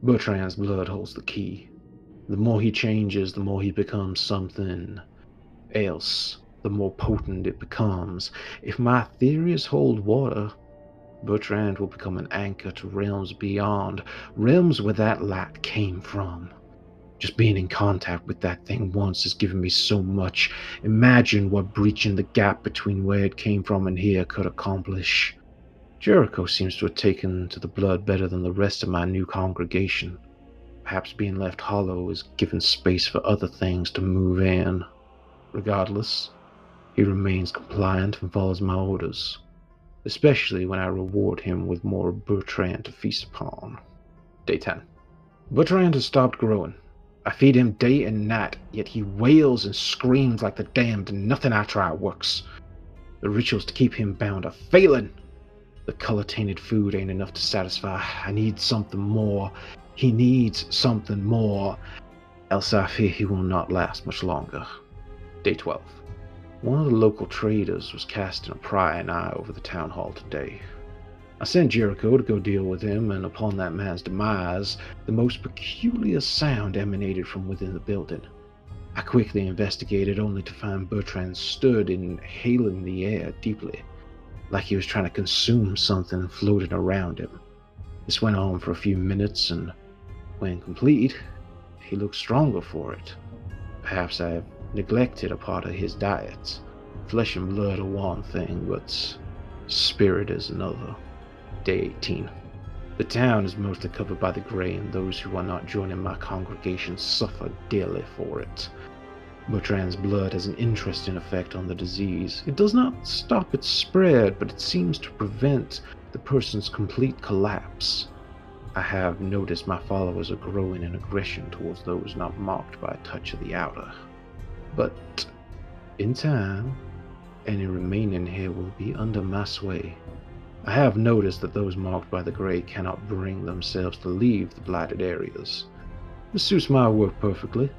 Bertrand's blood holds the key. The more he changes, the more he becomes something else, the more potent it becomes. If my theories hold water, Bertrand will become an anchor to realms beyond, realms where that light came from. Just being in contact with that thing once has given me so much. Imagine what breaching the gap between where it came from and here could accomplish. Jericho seems to have taken to the blood better than the rest of my new congregation. Perhaps being left hollow has given space for other things to move in. Regardless, he remains compliant and follows my orders, especially when I reward him with more Bertrand to feast upon. Day 10. Bertrand has stopped growing. I feed him day and night, yet he wails and screams like the damned, and nothing I try works. The rituals to keep him bound are failing. The color tainted food ain't enough to satisfy. I need something more. He needs something more. Else I fear he will not last much longer. Day 12. One of the local traders was casting a prying eye over the town hall today. I sent Jericho to go deal with him, and upon that man's demise, the most peculiar sound emanated from within the building. I quickly investigated, only to find Bertrand stood inhaling the air deeply, like he was trying to consume something floating around him. This went on for a few minutes, and when complete, he looked stronger for it. Perhaps I have neglected a part of his diet. Flesh and blood are one thing, but spirit is another. Day 18. The town is mostly covered by the grey, and those who are not joining my congregation suffer dearly for it. Bertrand's blood has an interesting effect on the disease. It does not stop its spread, but it seems to prevent the person's complete collapse. I have noticed my followers are growing in aggression towards those not marked by a touch of the outer. But In time, any remaining here will be under my sway. I have noticed that those marked by the Grey cannot bring themselves to leave the blighted areas. This suits my work perfectly.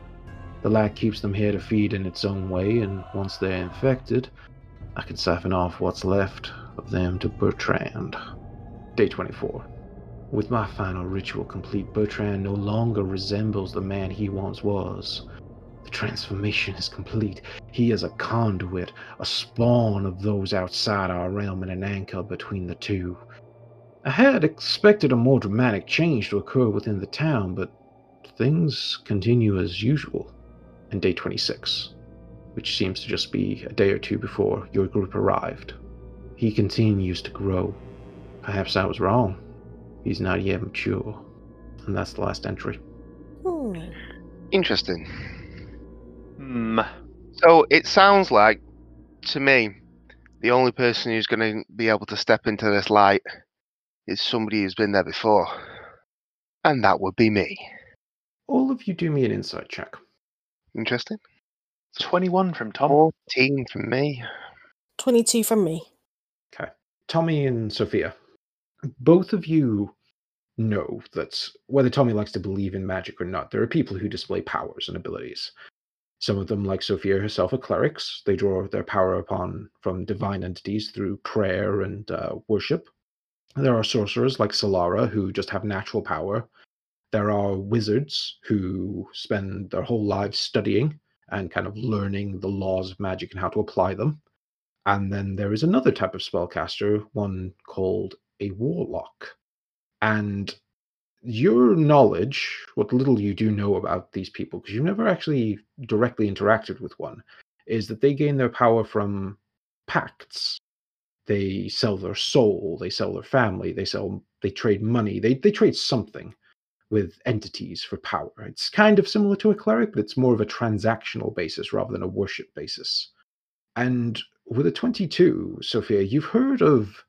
The light keeps them here to feed in its own way, and once they're infected, I can siphon off what's left of them to Bertrand. Day 24. With my final ritual complete, Bertrand no longer resembles the man he once was. The transformation is complete. He is a conduit, a spawn of those outside our realm and an anchor between the two. I had expected a more dramatic change to occur within the town, but things continue as usual. And day 26, which seems to just be a day or two before your group arrived. He continues to grow. Perhaps I was wrong. He's not yet mature. And that's the last entry. Hmm. Interesting. Hmm. So it sounds like, to me, the only person who's going to be able to step into this light is somebody who's been there before. And that would be me. All of you do me an insight check. Interesting. 21 from Tom. 14 from me. 22 from me. Okay. Tommy and Sophia, both of you know that whether Tommy likes to believe in magic or not, there are people who display powers and abilities. Some of them, like Sophia herself, are clerics. They draw their power upon from divine entities through prayer and uh, worship. There are sorcerers like Solara who just have natural power. There are wizards who spend their whole lives studying and kind of learning the laws of magic and how to apply them. And then there is another type of spellcaster, one called a warlock. And your knowledge, what little you do know about these people, because you've never actually directly interacted with one, is that they gain their power from pacts. They sell their soul, they sell their family, they sell they trade money, they they trade something with entities for power. It's kind of similar to a cleric, but it's more of a transactional basis rather than a worship basis. And with a 22, Sophia, you've heard of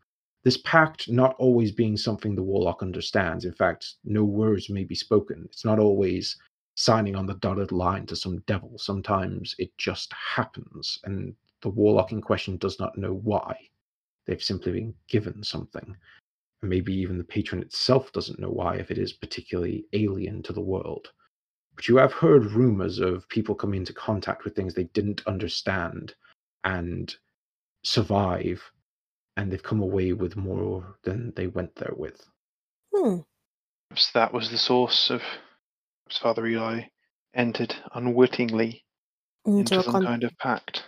this pact not always being something the warlock understands. In fact, no words may be spoken. It's not always signing on the dotted line to some devil. Sometimes it just happens, and the warlock in question does not know why. They've simply been given something. And maybe even the patron itself doesn't know why, if it is particularly alien to the world. But you have heard rumors of people coming into contact with things they didn't understand and survive, and they've come away with more than they went there with. Hmm. Perhaps that was the source of perhaps Father Eli entered unwittingly Into into some con- kind of pact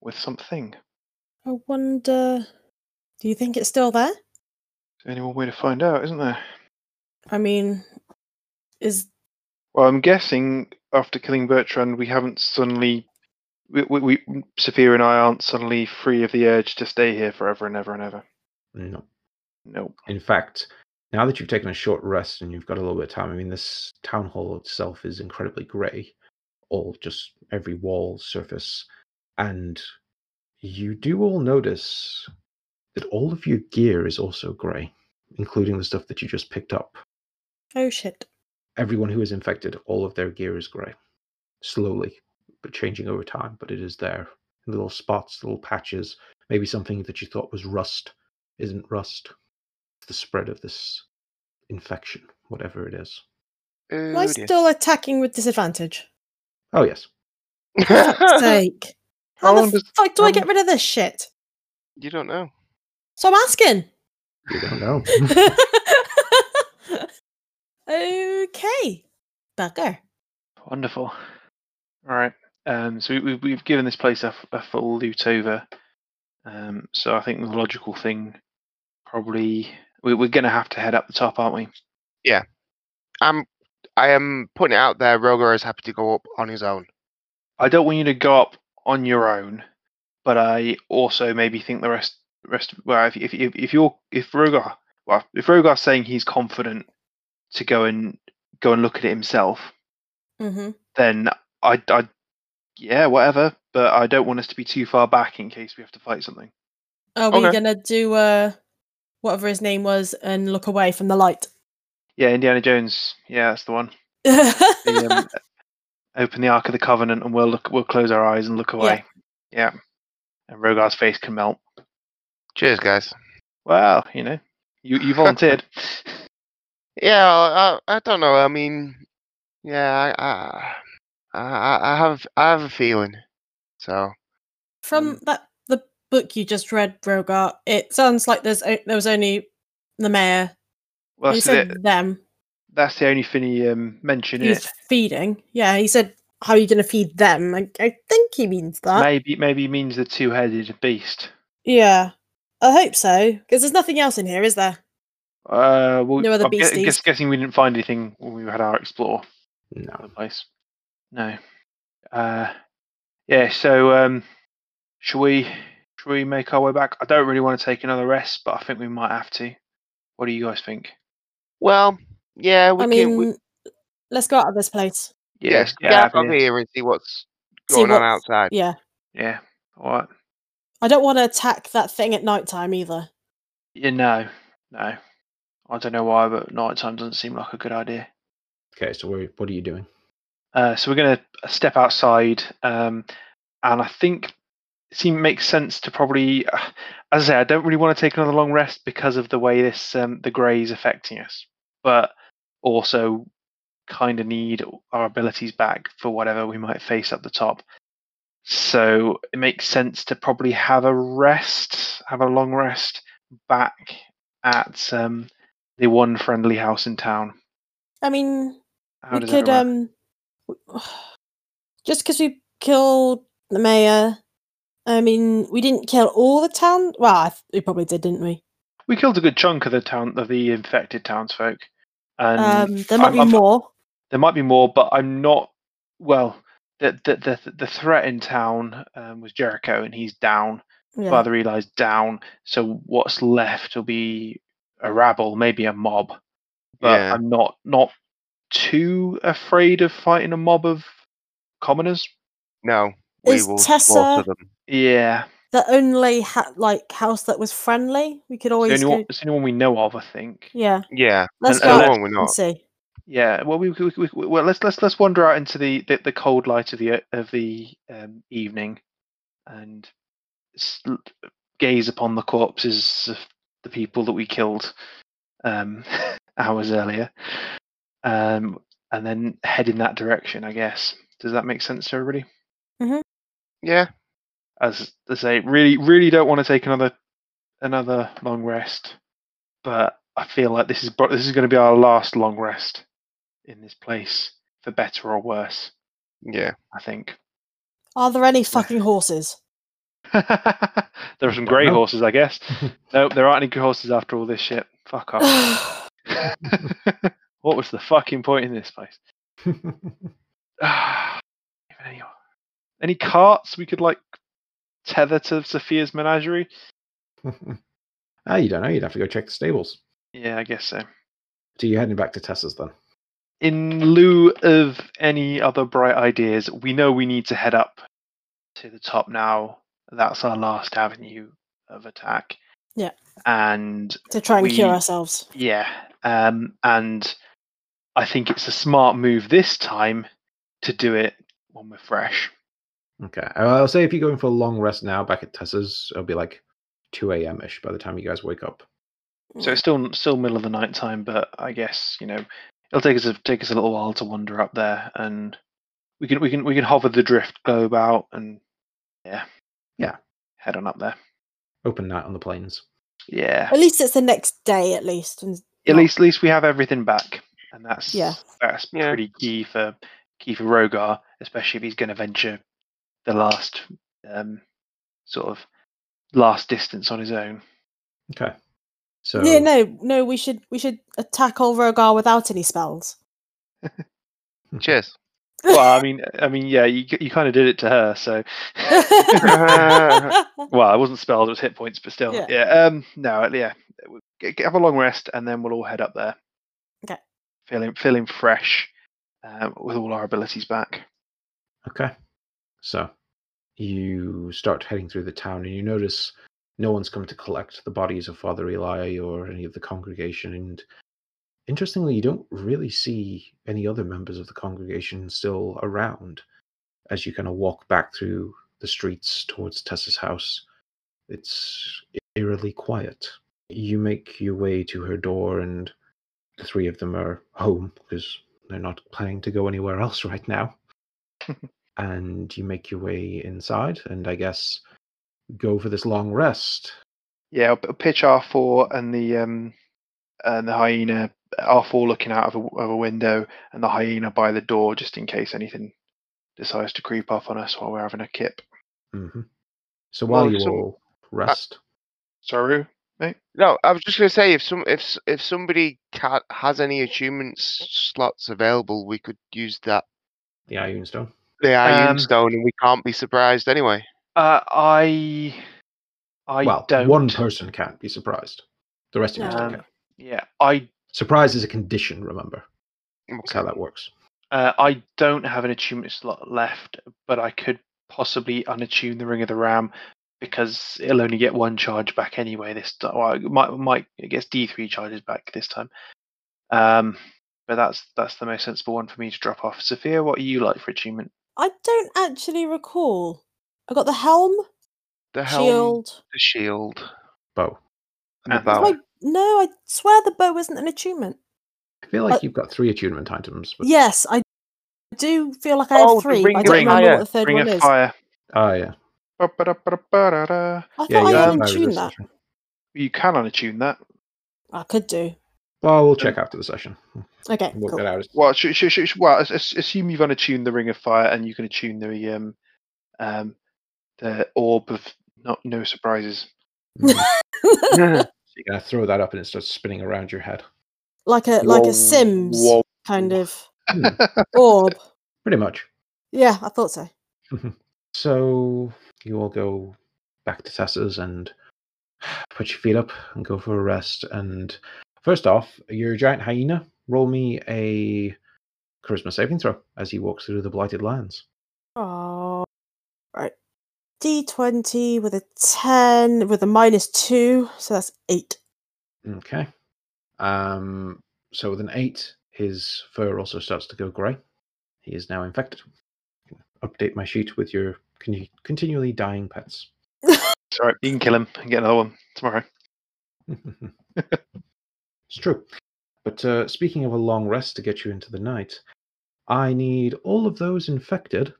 with something. I wonder. Do you think it's still there? There's only one way to find out, isn't there? I mean, is Well, I'm guessing after killing Bertrand, we haven't suddenly. We, we, we, Sophia and I aren't suddenly free of the urge to stay here forever and ever and ever. No. No. In fact, now that you've taken a short rest and you've got a little bit of time, I mean, this town hall itself is incredibly grey, all just every wall, surface, and you do all notice that all of your gear is also grey, including the stuff that you just picked up. oh shit. Everyone who is infected, all of their gear is grey, slowly, but changing over time. But it is there, in little spots, little patches. Maybe something that you thought was rust isn't rust. It's the spread of this infection, whatever it is. Oh, Am I Oh, still attacking with disadvantage? Oh yes, *laughs* Fuck's sake. How How, the does- fuck do I um, get rid of this shit? you don't know. So I'm asking. you don't know. *laughs* okay. Bugger. Wonderful. All right. Um, so we, we, we've given this place a full loot over. Um, so I think the logical thing, probably, we, we're going to have to head up the top, aren't we? Yeah, I'm. I am putting it out there. Rogar is happy to go up on his own. I don't want you to go up on your own, but I also maybe think the rest rest. Well, if if if, if you're if Rogar, well, if Rogar's saying he's confident to go and go and look at it himself, Mm-hmm. then I I yeah whatever. But I don't want us to be too far back in case we have to fight something. Are we Okay. gonna do uh whatever his name was and look away from the light? Yeah, Indiana Jones. Yeah, that's the one. The, um, *laughs* open the Ark of the Covenant, and we'll look. We'll close our eyes and look away. Yeah. And Rogar's face can melt. Cheers, guys. Well, you know, you you volunteered. *laughs* Yeah, I, I don't know. I mean, yeah, I, I, I I have, I have a feeling. So From Um, that the book you just read, Rogar, it sounds like there's o- there was only the mayor. well, he that's, said the, them. that's the only thing he um, mentioned He's it. feeding. Yeah, he said, "How are you going to feed them?" I, I think he means that. Maybe maybe he means the two-headed beast. Yeah, I hope so. Because there's nothing else in here, is there? Uh, well, No other I'm gue- beasties? guess, guessing we didn't find anything when we had our explore No. the place. No. Uh, yeah. So, um, should we should we make our way back? I don't really want to take another rest, but I think we might have to. What do you guys think? well, yeah, we I can. mean, we, let's go out of this place. yes, yeah, get out mean, here and see what's See going on outside. Yeah, yeah. All right. I don't want to attack that thing at night time either. Yeah, no, no. I don't know why, but nighttime doesn't seem like a good idea. Okay, so what are you doing? Uh, so we're going to step outside, um, and I think it seems makes sense to probably, uh, as I say, I don't really want to take another long rest because of the way this um, the grey is affecting us, but also kind of need our abilities back for whatever we might face up the top. So it makes sense to probably have a rest, have a long rest back at um, the one friendly house in town. I mean, How we could um, *sighs* just because we killed the mayor. I mean, we didn't kill all the town. Well, I th- we probably did, didn't we? We killed a good chunk of the town of the infected townsfolk, and Um, there might I'm- be I'm- more. there might be more, but I'm not. Well, the the the, the threat in town um, was Jericho, and he's down. Yeah. Father Eli's down. So what's left will be a rabble, maybe a mob. But Yeah. I'm not not too afraid of fighting a mob of commoners. No, we Is will Tessa- slaughter them. Yeah, the only ha- like house that was friendly. We could it's the always only, go. one, it's the only one we know of, I think. Yeah, Yeah, let's And- go and out one we're and not. see. Yeah, well, we, we, we, we- well let's let's let's wander out into the, the, the cold light of the of the um, evening, and s- l- gaze upon the corpses of the people that we killed um, *laughs* hours earlier, um, and then head in that direction. I guess. Does that make sense to everybody? yeah. As I say, really, really don't want to take another another long rest, but I feel like this is pro- this is going to be our last long rest in this place, for better or worse. Yeah. I think. Are there any fucking horses? *laughs* there are some grey horses, I guess. *laughs* nope, there aren't any horses after all this shit. Fuck off. *laughs* what was the fucking point in this place? *laughs* *sighs* any, any carts we could like tether to Sophia's menagerie? *laughs* ah, you don't know. You'd have to go check the stables. Yeah, I guess so. So you're heading back to Tessa's then? In lieu of any other bright ideas, we know we need to head up to the top now. That's our last avenue of attack. Yeah. And to try and cure ourselves. Yeah, um, and I think it's a smart move this time to do it when we're fresh. Okay. I'll say if you're going for a long rest now back at Tessa's, it'll be like 2 a.m. ish by the time you guys wake up. So it's still still middle of the night time, but I guess you know it'll take us a, take us a little while to wander up there, and we can we can we can hover the drift globe out and yeah Yeah. head on up there. Open night on the plains. Yeah, At least it's the next day, at least. And at not- least at least we have everything back, and that's Yeah. that's Yeah. pretty key for key for Rogar, especially if he's going to venture the last um, sort of last distance on his own. Okay. So yeah, no, no, we should we should attack old Rogar without any spells. *laughs* Cheers. Well, I mean, I mean, yeah, you you kind of did it to her, so. *laughs* *laughs* well, it wasn't spells; it was hit points, but still, Yeah. yeah. um, no, yeah, get, get- have a long rest, and then we'll all head up there. Feeling feeling fresh, um, with all our abilities back. Okay. So you start heading through the town and you notice no one's come to collect the bodies of Father Eli or any of the congregation. And interestingly, you don't really see any other members of the congregation still around as you kind of walk back through the streets towards Tessa's house. It's eerily quiet. You make your way to her door, and three of them are home because they're not planning to go anywhere else *laughs* right now. *laughs* and you make your way inside, and I guess go for this long rest. Yeah, I'll, pitch R4 and the um and the hyena R4 looking out of a, of a window and the hyena by the door just in case anything decides to creep up on us while we're having a kip. hmm So while Well, you all rest, Sorry, mate. No, I was just going to say if some if if somebody ca- has any attunement slots available, we could use that the Ioun Stone. the Iron Um, Stone, and we can't be surprised anyway. Uh, I I well, don't. one person can't be surprised. The rest of us Um, can. Yeah, I Surprise is a condition, remember. That's how that works. uh, I don't have an attunement slot left, but I could possibly unattune the Ring of the Ram because it'll only get one charge back anyway. This time, well, it might might it gets D three charges back this time. Um, but that's that's the most sensible one for me to drop off. Sophia, what are you like for attunement? I don't actually recall. I got the helm, The helm, shield. the shield, Bow. and the And- bow. My, no, I swear the bow isn't an attunement. I feel like Uh, you've got three attunement items, but Yes, I do feel like I Oh, have the three. ring but I don't ring. remember fire. what the third Ring one of is. Fire. ah, yeah, Ba-ba-da-ba-da-ba-da-da. I thought yeah, I you had have fire tuned that. resistance. You can unattune that. I could do. Well, we'll check after the session. Okay, Work cool. that out. Well, sh- sh- sh- well, as- as- assume you've unattuned the Ring of Fire and you can attune the um, um, the Orb of not no surprises. *laughs* *laughs* So you're gonna throw that up and it starts spinning around your head. like a like a Sims whoa. kind of Hmm, orb. pretty much. Yeah, I thought so. *laughs* So you all go back to Tessa's and *sighs* put your feet up and go for a rest. And first off, your giant hyena, roll me a charisma saving throw as he walks through the blighted lands. Oh, right. D20 with a 10 with a minus 2, so that's 8. Okay. Um. So with an eight, his fur also starts to go grey. He is now infected. Update my sheet with your con- continually dying pets. It's all right. You can kill him and get another one tomorrow. *laughs* it's true. But uh, speaking of a long rest to get you into the night, I need all of those infected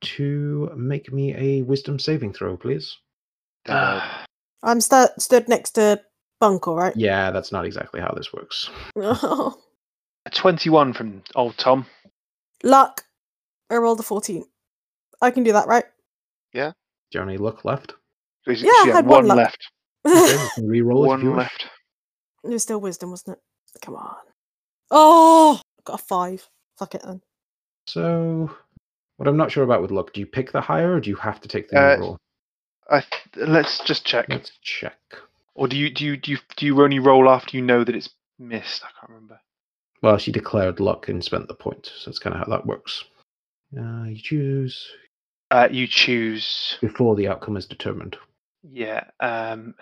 to make me a wisdom saving throw, please. Uh, *sighs* I'm sta stood next to Bunkle, right? Yeah, that's not exactly how this works. *laughs* A Twenty-one from old Tom. Luck. I rolled a 14. I can do that, right? Yeah. Do you have any luck left? So Yeah, I had had one one luck. left. Okay, *laughs* you can re-roll it if One left. it was still wisdom, wasn't it? Come on. Oh, got a 5. Fuck it then. So, what I'm not sure about with luck, do you pick the higher or do you have to take the Uh, roll? I th- let's just check. Let's check. Or do you do you do you do you only roll after you know that it's missed? I can't remember. Well, she declared luck and spent the point, so that's kind of how that works. Uh, you choose Uh, you choose. before the outcome is determined. Yeah. Um.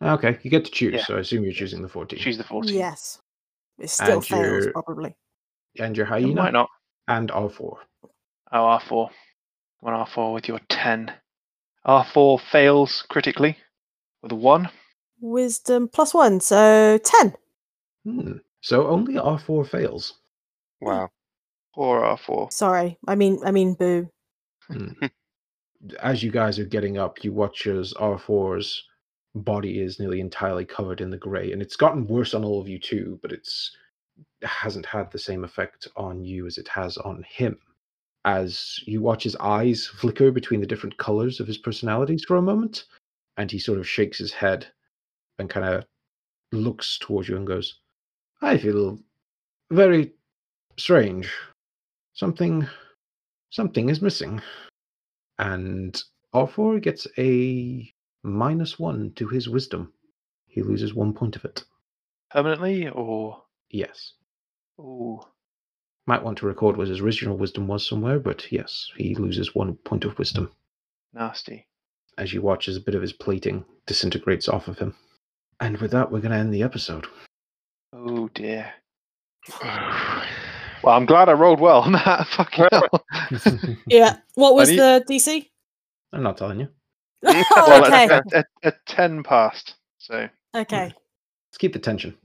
Okay, you get to choose, Yeah. so I assume you're choosing the 14. Choose the fourteen. Yes. It still And fails, you're- probably. And your It hyena might not. and R4. Oh, R four. One R four with your ten. R four fails critically with a one. Wisdom plus 1, so 10. Hmm. So only R4 fails. wow. Or R four. Sorry. I mean, I mean, boo. Hmm. *laughs* As you guys are getting up, you watch as R4's body is nearly entirely covered in the grey, and it's gotten worse on all of you too, but it's hasn't had the same effect on you as it has on him. As you watch his eyes flicker between the different colors of his personalities for a moment, and he sort of shakes his head and kind of looks towards you and goes, I feel very strange. Something something is missing. And R4 gets a minus one to his wisdom. He loses one point of it. Permanently or Yes. ooh. Might want to record what his original wisdom was somewhere, but yes, he loses one point of wisdom Nasty. as you watch as a bit of his plating disintegrates off of him. And with that, we're going to end the episode. Oh dear. Well, I'm glad I rolled well on that. *laughs* Fucking *laughs* hell. Yeah. What was need- the DC? I'm not telling you. *laughs* well, Oh, okay. a, a, a ten past. So, Okay. Let's keep the tension.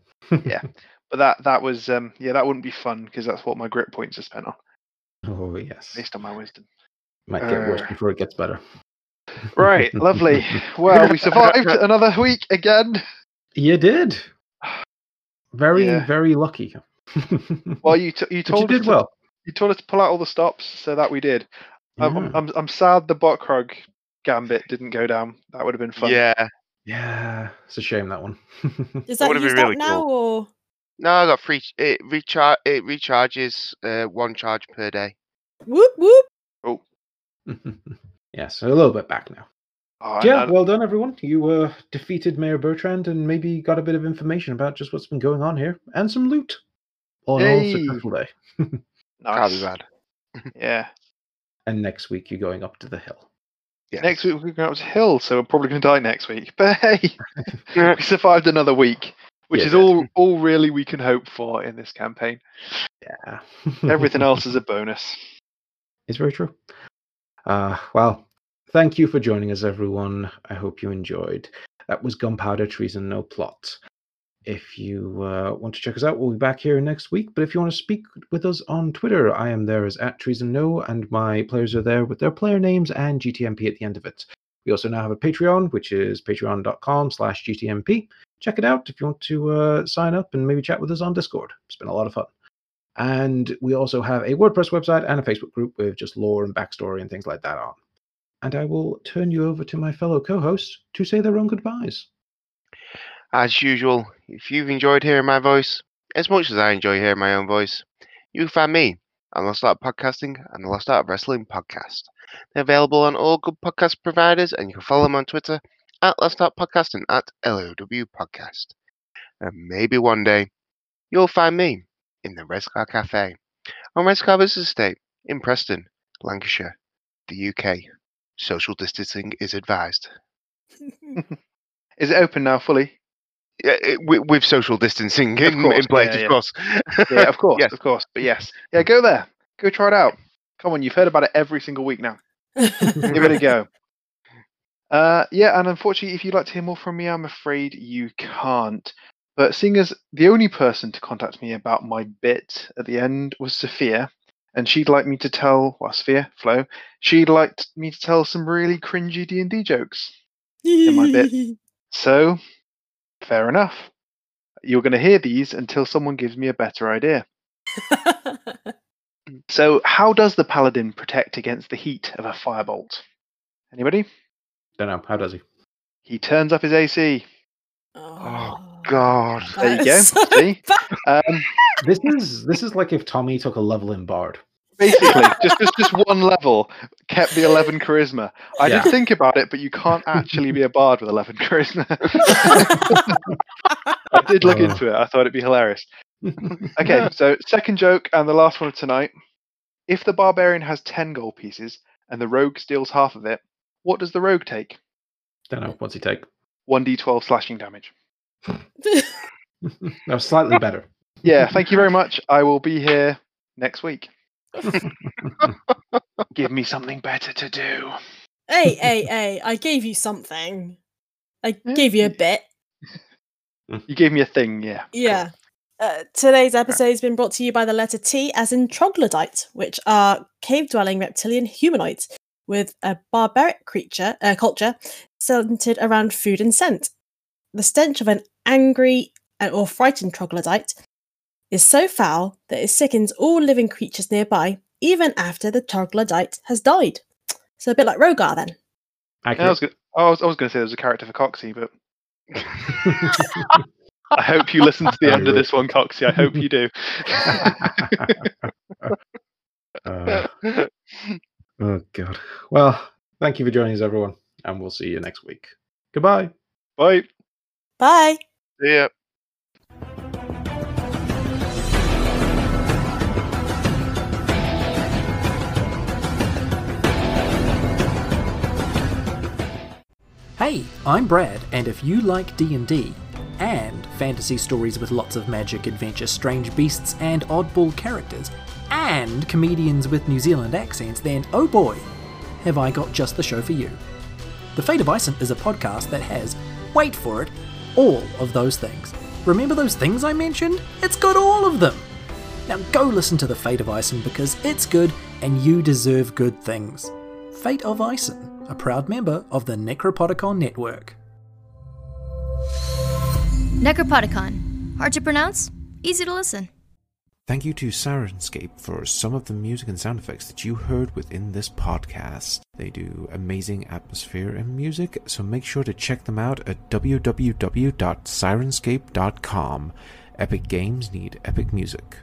Yeah, but that that was um yeah that wouldn't be fun because that's what my grit points are spent on Oh yes. based on my wisdom. Might get worse Uh, before it gets better. Right, lovely. Well, we survived another week again. You did. Very, Yeah. very lucky. *laughs* Well, *laughs* you t- you but you told us did to, well. you told us to pull out all the stops, so that we did. I'm, I'm, I'm I'm sad the Bokrog gambit didn't go down. That would have been fun. Yeah. Yeah, it's a shame that one. *laughs* Is That that would've been used really up now or? No, I got free. It recharge. It recharges uh, one charge per day. Whoop whoop. Oh, yeah, so a little bit back now. oh Yeah, well done, everyone. You uh, defeated Mayor Bertrand and maybe got a bit of information about just what's been going on here and some loot. All in all, Yay. successful day. Can't *laughs* nice. be bad. *laughs* Yeah. And next week you're going up to the hill. Yes. Next week we're going up to the Hill, so we're probably going to die next week. *laughs* But hey, we survived another week, which Yeah, is all all really we can hope for in this campaign. Yeah. Everything else is a bonus. It's very true. Uh, well, thank you for joining us, everyone. I hope you enjoyed. That was Gunpowder Treason No Plot. If you uh, want to check us out, we'll be back here next week. But if you want to speak with us on Twitter, I am there as at Treason No, and my players are there with their player names and GTMP at the end of it. We also now have a Patreon, which is patreon.com slash GTMP. Check it out if you want to uh, sign up and maybe chat with us on Discord. It's been a lot of fun. And we also have a WordPress website and a Facebook group with just lore and backstory and things like that on. And I will turn you over to my fellow co hosts to say their own goodbyes. As usual, if you've enjoyed hearing my voice as much as I enjoy hearing my own voice, you can find me on Lost Art Podcasting and the Lost Art Wrestling podcast. They're available on all good podcast providers, and you can follow them on Twitter at Lost Art Podcast and at LOW Podcast. And maybe one day you'll find me in the Redcar Cafe on Redcar Business Estate in Preston, Lancashire, the UK. Social distancing is advised. *laughs* Is it open now fully? Yeah, with, with social distancing in, course, in place, yeah, yeah. of course. Yeah, of course, Yes. of course. But yes, yeah, go there. Go try it out. Come on, you've heard about it every single week now. *laughs* Give it a go. Uh, yeah, and unfortunately, if you'd like to hear more from me, I'm afraid you can't. But seeing as the only person to contact me about my bit at the end was Sophia, and she'd like me to tell, well, Sophia, Flo, she'd like me to tell some really cringy D and D jokes. in my bit. *laughs* So, fair enough. You're going to hear these until someone gives me a better idea. *laughs* So, how does the paladin protect against the heat of a firebolt? Anybody? Don't know. How does he? He turns up his AC. oh, God. There you go. so See? *laughs* Um, This is this is like if Tommy took a level in Bard. Basically, just, just just one level kept the 11 charisma. I Yeah. did think about it, but you can't actually be a bard with 11 charisma. *laughs* I did look Oh. into it. I thought it'd be hilarious. *laughs* Okay, so second joke and the last one of tonight. If the barbarian has 10 gold pieces and the rogue steals half of it, what does the rogue take? Don't know. What's he take? 1d12 slashing damage. *laughs* no, slightly better. Yeah, thank you very much. I will be here next week. Give me something better to do. hey, hey, hey! I gave you something. I gave you a bit. You gave me a thing, yeah. Yeah. Uh, today's episode has been brought to you by the letter T, as in troglodyte, which are cave-dwelling reptilian humanoids with a barbaric creature uh, culture centered around food and scent. The stench of an angry uh, or frightened troglodyte is so foul that it sickens all living creatures nearby, even after the troglodyte has died. So a bit like Rogar, then. I was, gonna, I was, I was going to say there's a character for Coxie, but *laughs* I hope you listen to the end of this one, Coxie. I hope you do. Uh, *laughs* oh god. Well, thank you for joining us, everyone, and we'll see you next week. Goodbye. Bye. Bye! yeah. Hey, I'm Brad, and if you like D&D and fantasy stories with lots of magic, adventure, strange beasts, and oddball characters, and comedians with New Zealand accents, then oh boy, have I got just the show for you. The Fate of Ison is a podcast that has, wait for it, all of those things. Remember those things I mentioned? It's got all of them! Now go listen to The Fate of Ison because it's good and you deserve good things. Fate of Ison, a proud member of the Necropodicon Network. Necropodicon. Hard to pronounce, easy to listen. Thank you to Syrinscape for some of the music and sound effects that you heard within this podcast. They do amazing atmosphere and music, so make sure to check them out at www.syrinscape.com. Epic games need epic music.